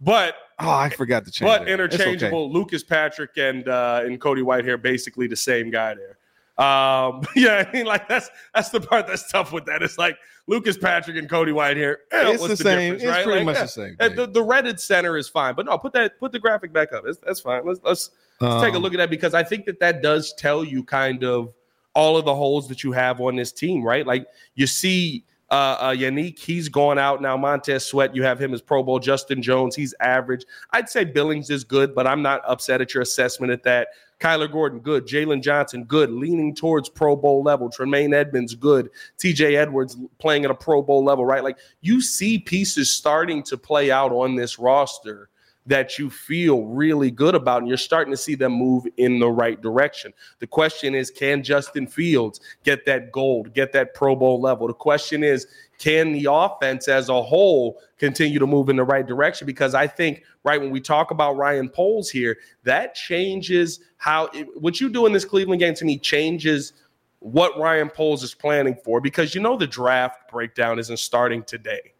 But oh, I forgot to change. but it. It's okay. interchangeable. Lucas Patrick and uh, and Cody Whitehair basically the same guy there. Um, yeah, I mean, like that's that's the part that's tough with that. It's like Lucas Patrick and Cody Whitehair. eh, It's the same. It's right? pretty Like, much yeah. the same. Thing. The, the Reddit center is fine, but no, put that put the graphic back up. That's, that's fine. Let's let's let's take a Um, look at that because I think that that does tell you kind of all of the holes that you have on this team, right? Like you see uh, uh Yannick, he's gone out now. Montez Sweat, you have him as Pro Bowl. Justin Jones, he's average. I'd say Billings is good, but I'm not upset at your assessment at that. Kyler Gordon, good. Jaylon Johnson, good. Leaning towards Pro Bowl level. Tremaine Edmunds, good. TJ Edwards playing at a Pro Bowl level, right? Like you see pieces starting to play out on this roster that you feel really good about, and you're starting to see them move in the right direction. The question is, can Justin Fields get that gold, get that Pro Bowl level? The question is, can the offense as a whole continue to move in the right direction? Because I think, right, when we talk about Ryan Poles here, that changes how it, what you do in this Cleveland game to me changes what Ryan Poles is planning for because you know the draft breakdown isn't starting today,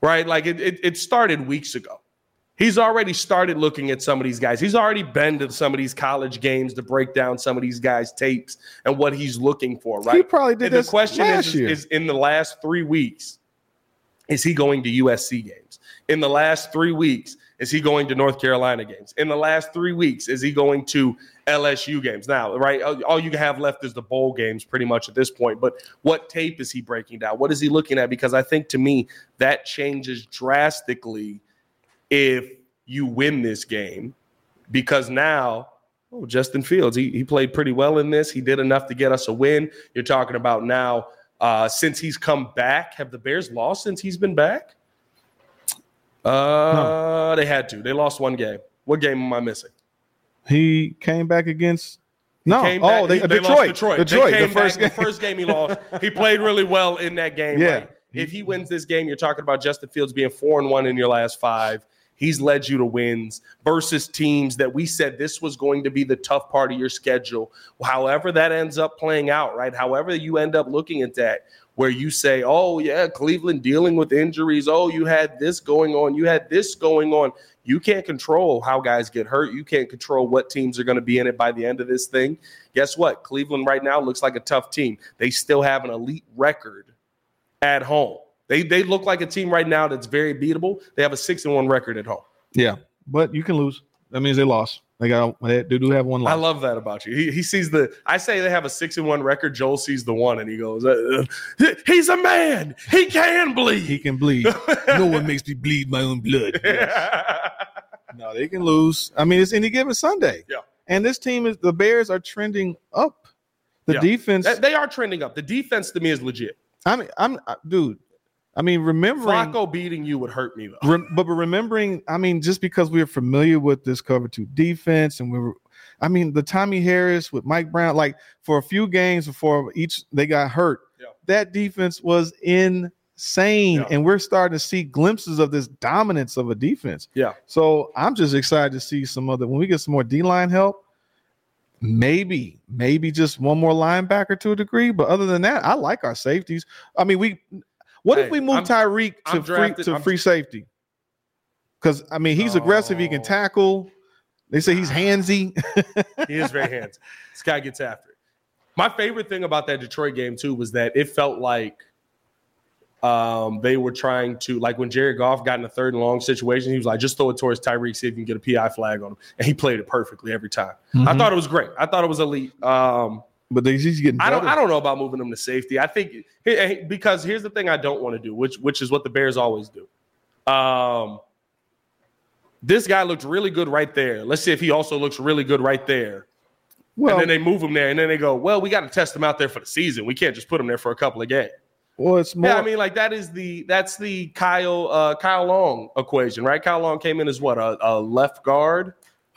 right? Like it, it, it started weeks ago. He's already started looking at some of these guys. He's already been to some of these college games to break down some of these guys' tapes and what he's looking for, right? He probably did And the question is, year. is in the last three weeks, is he going to USC games? In the last three weeks, is he going to North Carolina games? In the last three weeks, is he going to LSU games? Now, right, all you have left is the bowl games pretty much at this point. But what tape is he breaking down? What is he looking at? Because I think to me, that changes drastically if you win this game. Because now, oh, Justin Fields, he, he played pretty well in this. He did enough to get us a win. You're talking about now, uh, since he's come back, have the Bears lost since he's been back? Uh, they had to. They lost one game. What game am I missing? he came back against. No, Came oh, back- they, he- they Detroit, Detroit. Detroit, They the first back, game. the first game he lost. He played really well in that game. Yeah. right? If he wins this game, you're talking about Justin Fields being four and one in your last five. He's led you to wins versus teams that we said this was going to be the tough part of your schedule. However, that ends up playing out, right? However, you end up looking at that, where you say, oh, yeah, Cleveland dealing with injuries. Oh, you had this going on. You had this going on. You can't control how guys get hurt. You can't control what teams are going to be in it by the end of this thing. Guess what? Cleveland right now looks like a tough team. They still have an elite record at home. They they look like a team right now that's very beatable. They have a six and one record at home. Yeah, but you can lose. That means they lost. They got they do have one I love that about you. He, he sees the. I say they have a six and one record. Joel sees the one, and he goes, uh, uh, "He's a man. He can bleed. he can bleed. no one makes me bleed my own blood. No, they can lose. I mean, it's any given Sunday. Yeah. And this team is the Bears are trending up. The Yeah. defense. They are trending up. The defense to me is legit. I mean, I'm dude. I mean, remembering, Flacco beating you would hurt me though. rem- but remembering. I mean, just because we're familiar with this cover two defense, and we were, I mean, the Tommie Harris with Mike Brown, like for a few games before each they got hurt, Yeah. that defense was insane, Yeah. and we're starting to see glimpses of this dominance of a defense. Yeah. So I'm just excited to see some other when we get some more D line help. Maybe, maybe just one more linebacker to a degree, but other than that, I like our safeties. I mean, we. What Hey, if we move I'm- Tyrique to I'm free drafted- to I'm- free safety? Because I mean, he's aggressive. He can Oh. tackle. They say he's handsy. He is very handsy. This guy gets after it. My favorite thing about that Detroit game too was that it felt like Um, they were trying to like when Jared Goff got in a third and long situation, he was like, just throw it towards Tyrique, see if you can get a PI flag on him. And he played it perfectly every time. I Mhm. thought it was great. I thought it was elite. Um, but they- he's getting I don't. I don't know about moving him to safety. I think because here's the thing I don't want to do, which which is what the Bears always do. Um, this guy looked really good right there. Let's see if he also looks really good right there. Well, and then they move him there, and then they go, "Well, we got to test him out there for the season. We can't just put him there for a couple of games." well, it's more. yeah, I mean, like that is the that's the Kyle uh, Kyle Long equation, right? Kyle Long came in as what a, a left guard,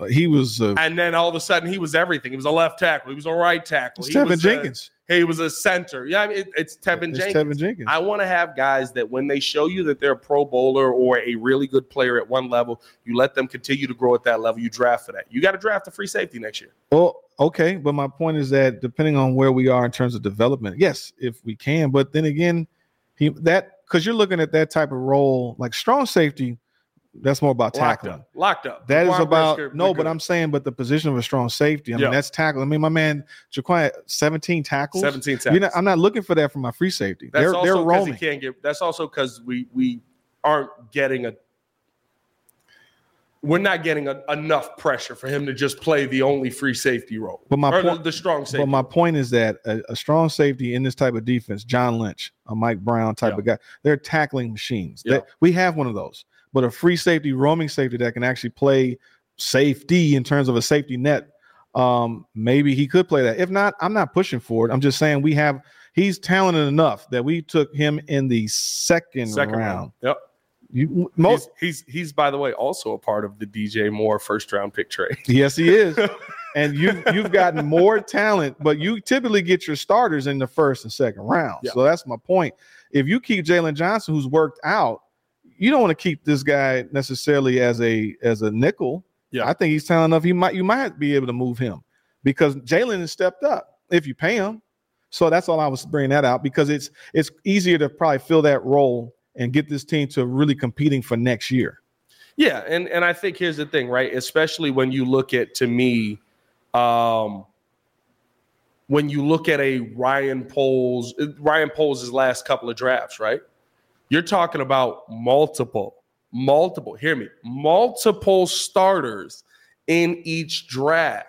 he was uh, and then all of a sudden he was everything. He was a left tackle. He was a right tackle. He Teven was a- Jenkins. he was a center. Yeah, I mean, it- it's Teven It's Jenkins. Teven Jenkins. I want to have guys that when they show you that they're a pro bowler or a really good player at one level, you let them continue to grow at that level. You draft for that. You got to draft a free safety next year. Well, okay, but my point is that depending on where we are in terms of development, yes, if we can, but then again, he that because you're looking at that type of role, like strong safety, that's more about Locked tackling. up. Locked up. That is Jaquan about Brisker, no, but. I'm saying, but the position of a strong safety. I Yeah. mean, that's tackling. I mean, my man Jaquan, 17 tackles. 17 You're not, I'm not looking for that from my free safety. That's they're also they're because he roaming. can't get. That's also because we we aren't getting a. We're not getting a, enough pressure for him to just play the only free safety role, But my point- the strong safety. But my point is that a, a strong safety in this type of defense, John Lynch, a Mike Brown type Yeah. of guy, they're tackling machines. Yeah. That- we have one of those, but a free safety, roaming safety that can actually play safety in terms of a safety net. Um, maybe he could play that. If not, I'm not pushing for it. I'm just saying we have. He's talented enough that we took him in the second, Second round. round. Yep. You most he's, he's he's by the way also a part of the DJ Moore first round pick trade. Yes, he is. and you you've gotten more talent, but you typically get your starters in the first and second round. Yeah. So that's my point. If you keep Jaylon Johnson, who's worked out, you don't want to keep this guy necessarily as a as a nickel. Yeah. I think he's talented enough. He might you might be able to move him because Jaylon has stepped up if you pay him. So that's all I was bringing that out because it's it's easier to probably fill that role and get this team to really competing for next year. Yeah, and and I think here's the thing, right? Especially when you look at to me, um, when you look at a Ryan Poles, Ryan Poles' last couple of drafts, right? You're talking about multiple, multiple. Hear me, multiple starters in each draft.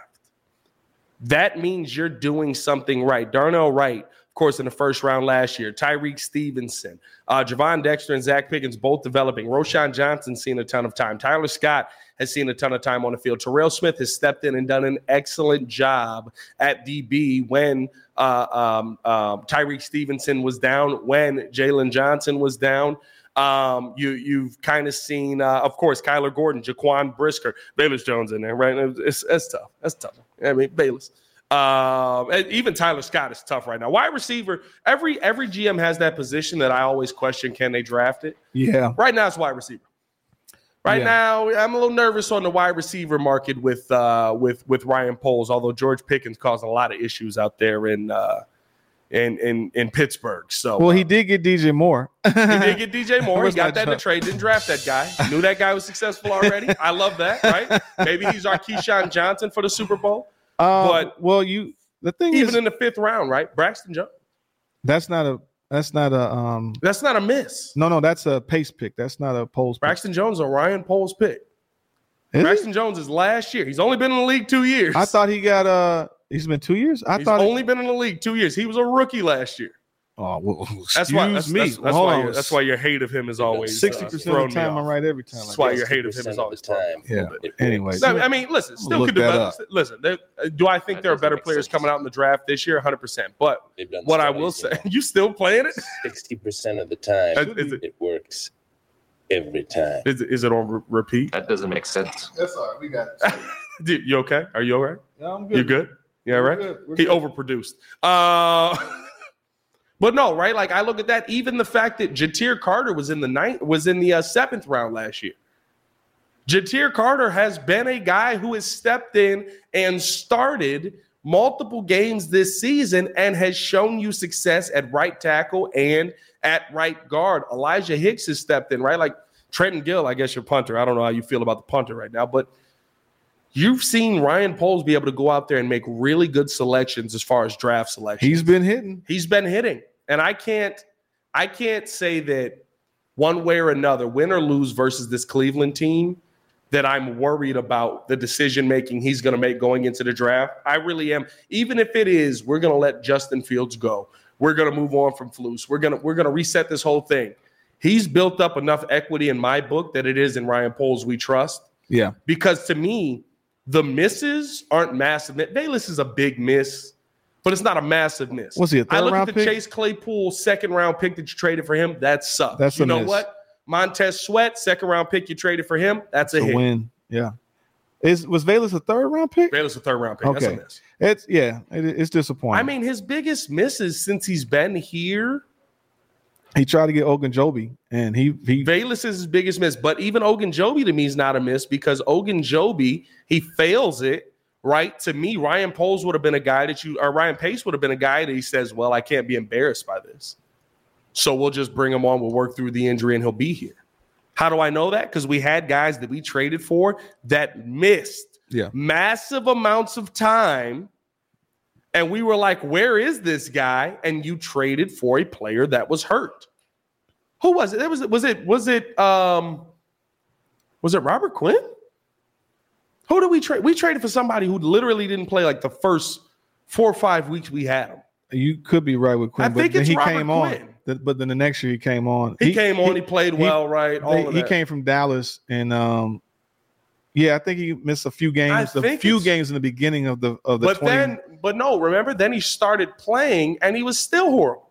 That means you're doing something right. Darnell Wright, of course, in the first round last year. Tyrique Stevenson, uh, Gervon Dexter, and Zacch Pickens both developing. Roschon Johnson seen a ton of time. Tyler Scott has seen a ton of time on the field. Terrell Smith has stepped in and done an excellent job at DB when uh, um, um, Tyrique Stevenson was down, when Jaylon Johnson was down. Um, you you've kind of seen, uh, of course, Kyler Gordon, Jaquan Brisker, Velus Jones in there, right? It's, it's tough. That's tough. I mean, Velus. Um, and even Tyler Scott is tough right now. Wide receiver, every every GM has that position that I always question: can they draft it? Yeah. Right now, it's wide receiver. Right Yeah. now, I'm a little nervous on the wide receiver market with uh, with with Ryan Poles. Although George Pickens caused a lot of issues out there in uh, in in in Pittsburgh. So Well, uh, he did get DJ Moore. he did get DJ Moore. He got that in the trade. Didn't draft that guy. Knew that guy was successful already. I love that. Right? Maybe he's our Keyshawn Johnson for the Super Bowl. Uh, But- well, you the thing Even is in the fifth round, right? Braxton Jones. that's not a that's not a um That's not a miss. no no that's a pace pick. That's not a Poles pick. Braxton Jones or Ryan Poles pick. Is it? Braxton Jones is last year. He's only been in the league two years. I thought he got uh he's been two years. I he's thought only been in the league two years. He was a rookie last year. Oh well, That's why. That's, me. that's, that's Hold why. Your, that's why your hate of him is always sixty uh, percent thrown of the time I'm right every time. That's why guess. your hate of him 60% is always the thrown me time. Yeah. It Anyway, works. No, I mean, listen, still Look could develop. Listen, uh, do I think That there are better players sense. coming out in the draft this year? 100%. But what I will say, you still playing it? sixty percent of the time, Uh, Is it, it works every time. is it, is it on re- repeat? That doesn't make sense. That's all right. We got it. Dude, you okay? Are you all right? Yeah, I'm good. You good? Yeah, We're right? good. We're He good. overproduced. Uh, but no, right? Like I look at that. Even the fact that Ja'Tyre Carter was in the ninth, was in the uh, seventh round last year. Ja'Tyre Carter has been a guy who has stepped in and started multiple games this season and has shown you success at right tackle and at right guard. Elijah Hicks has stepped in, right? Like Trenton Gill, I guess your punter. I don't know how you feel about the punter right now, but you've seen Ryan Poles be able to go out there and make really good selections as far as draft selection. He's been hitting. He's been hitting, and I can't. I can't say that one way or another, win or lose versus this Cleveland team, that I'm worried about the decision making he's going to make going into the draft. I really am. Even if it is, we're going to let Justin Fields go. We're going to move on from Flus. We're going to we're going to reset this whole thing. He's built up enough equity in my book that it is in Ryan Poles we trust. Yeah. Because to me, the misses aren't massive. Velus is a big miss, but it's not a massive miss. Was he a I third look round at the pick? Chase Claypool second round pick that you traded for him. That sucks. That's you know miss. what? Montez Sweat, second round pick you traded for him. That's a, a hit. win. Yeah. Is was Velus a third round pick? Velus a third round pick. That's Okay. a miss. It's yeah, it, it's disappointing. I mean, his biggest misses since he's been here. he tried to get Ogunjobi, and he he Velus is his biggest miss, but even Ogunjobi to me is not a miss because Ogunjobi he fails it. Right to me, Ryan Poles would have been a guy that you or Ryan Pace would have been a guy that he says, "Well, I can't be embarrassed by this, so we'll just bring him on. We'll work through the injury, and he'll be here." How do I know that? Because we had guys that we traded for that missed Yeah. massive amounts of time. And we were like, where is this guy? And you traded for a player that was hurt. Who was it? It was was it was it um was it Robert Quinn? Who did we trade? We traded for somebody who literally didn't play like the first four or five weeks we had him. you could be right with Quinn, I but think it's he Robert came Quinn. on. But then the next year he came on. He, came on, he, played he- well, right? All They- he came from Dallas, and um, yeah, I think he missed a few games. A few games in the beginning of the of the. but 20, then, but no, remember, then he started playing and he was still horrible.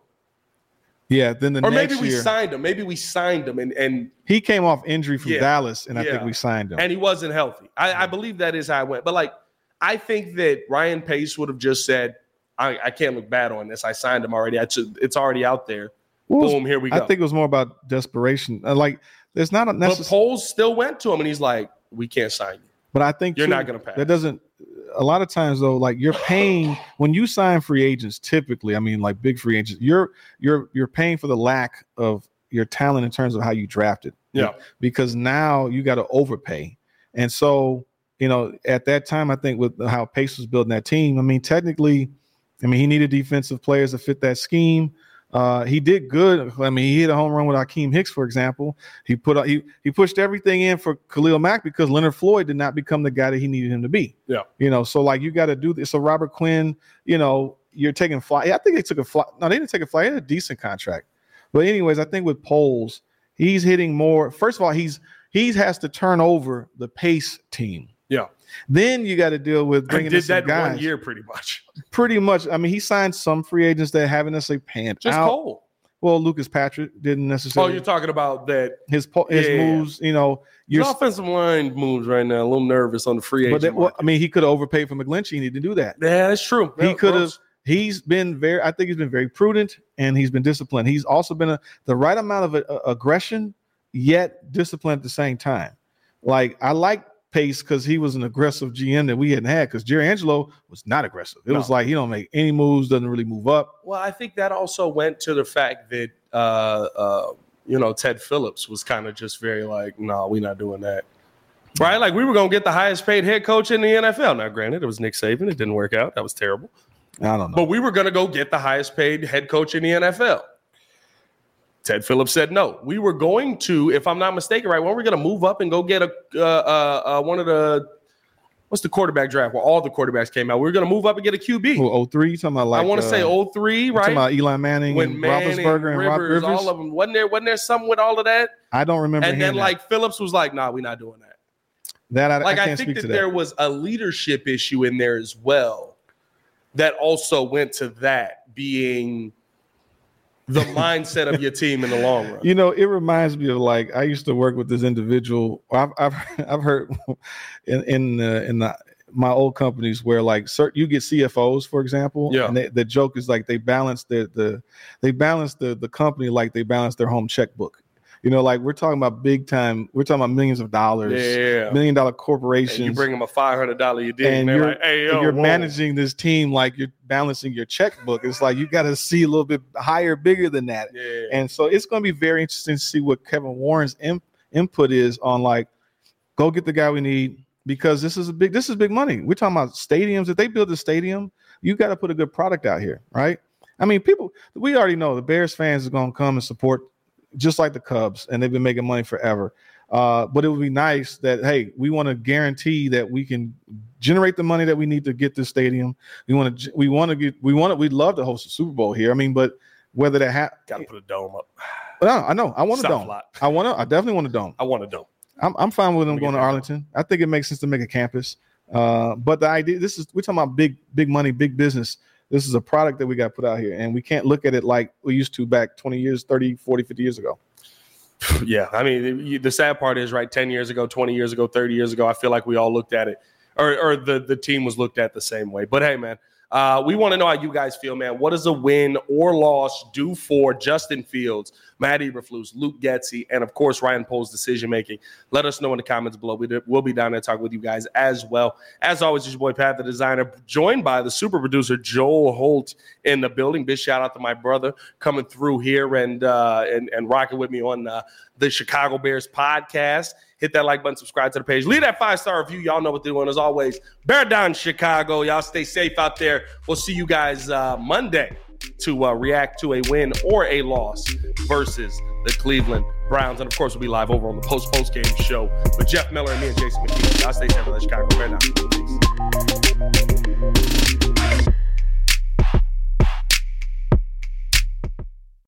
Yeah, then the next year. Or maybe we year signed him. Maybe we signed him and and he came off injury from Yeah, Dallas, and I think we signed him. and he wasn't healthy. I, I believe that is how it went. But like, I think that Ryan Pace would have just said, I, I can't look bad on this. I signed him already. I it's already out there. Was- Boom, here we go. I think it was more about desperation. Uh, Like there's not a but Poles still went to him and he's like, we can't sign you. but I think You're too, not going to pass. That doesn't. A lot of times though, like you're paying when you sign free agents. Typically, I mean, like big free agents, you're you're you're paying for the lack of your talent in terms of how you drafted. Yeah. because now you got to overpay, and so you know at that time, I think with how Pace was building that team, I mean, technically, I mean he needed defensive players to fit that scheme. Uh, he did good. I mean, he hit a home run with Akiem Hicks, for example. He put he he pushed everything in for Khalil Mack because Leonard Floyd did not become the guy that he needed him to be. Yeah. you know, so like you got to do this. So Robert Quinn, you know, you're taking fly. I think they took a fly. No, they didn't take a fly. He had a decent contract. But anyways, I think with Poles, he's hitting more. First of all, he's he has to turn over the pace team. Yeah. Then you got to deal with bringing in did that guys. one year pretty much. Pretty much. I mean, he signed some free agents that haven't necessarily panned Just out. Cole. Well, Lucas Patrick didn't necessarily. Oh, you're talking about that. his po- his Yeah, moves, you know, you're. His offensive line moves right now. A little nervous on the free agent. But that, well. I mean, he could have overpaid for McGlinchey. He didn't do that. yeah, that's true. He could have. He's been very. I think he's been very prudent and he's been disciplined. He's also been a, the right amount of uh, aggression, yet disciplined at the same time. Like I like Pace because he was an aggressive GM that we hadn't had. Because Jerry Angelo was not aggressive. It No. was like he don't make any moves, doesn't really move up. Well, I think that also went to the fact that uh, uh, you know Ted Phillips was kind of just very like, no, we're not doing that. Right? Like we were gonna get the highest paid head coach in the NFL. Now, granted, it was Nick Saban. It didn't work out. That was terrible. I don't know. But we were gonna go get the highest paid head coach in the NFL. Ted Phillips said no. We were going to, if I'm not mistaken, right, when we're going to move up and go get a uh, uh, uh, one of the what's the quarterback draft where all the quarterbacks came out. We were going to move up and get a QB. Well, 03, you talking about like I want to uh, say 03, right? talking about Eli Manning when and Manning, Roethlisberger and Rob Rivers, Rivers. all of them. Wasn't there? Wasn't there something with all of that? I don't remember. And then that. like Phillips was like, "Nah, we're not doing that." that, I, Like I I, think that, to there was a leadership issue in there as well, that also went to that being the mindset of your team in the long run. You know, it reminds me of like I used to work with this individual. I've I've, I've heard in in the, in the my old companies where like certain you get CFOs for example. Yeah. And they, the joke is like they balance the the they balance the the company like they balance their home checkbook. You know, like we're talking about big time. We're talking about millions of dollars, Yeah. million dollar And corporations. you bring them a five hundred dollar you did, And and you're- like, "Hey, and yo, you're whoa." managing this team like you're balancing your checkbook. It's like you got to see a little bit higher, bigger than that. Yeah. And so it's going to be very interesting to see what Kevin Warren's in, input is on like, go get the guy we need because this is a big, this is big money. We're talking about stadiums. If they build a stadium, you got to put a good product out here, right? I mean, people we already know the Bears fans are going to come and support just like the Cubs, and they've been making money forever. Uh, but it would be nice that hey, we want to guarantee that we can generate the money that we need to get this stadium. We want to we want to get we want to we'd love to host a Super Bowl here. I mean, but whether that ha- Got to put a dome up. no, I know I want a dome. I want to. I definitely want a dome. I want a dome. I'm, I'm fine with them going to. Arlington. I think it makes sense to make a campus. Uh, but the idea, this is we're talking about big, big money, big business. This is a product that we got put out here, and we can't look at it like we used to back 20 years, 30, 40, 50 years ago. Yeah, I mean, you- the sad part is, right? Ten years ago, twenty years ago, thirty years ago, I feel like we all looked at it, or, or the the team was looked at the same way. But hey, man, uh, we want to know how you guys feel, man. What does a win or loss do for Justin Fields, Matt Eberflus, Luke Getsy, and of course Ryan Poles' decision making? Let us know in the comments below. We'll be down there talking with you guys as well. As always, it's your boy Pat, the designer, joined by the super producer Joel Holt in the building. Big shout out to my brother coming through here and uh, and and rocking with me on uh, the Chicago Bears podcast. Hit that like button, subscribe to the page, leave that five star review. Y'all know what they're doing. As always, bear down Chicago. Y'all stay safe out there. We'll see you guys uh, Monday to uh, react to a win or a loss versus the Cleveland Browns. And of course, we'll be live over on the post post game show with Jeff Miller and me and Jason McKee. Y'all stay safe for the Chicago Bear now. Peace.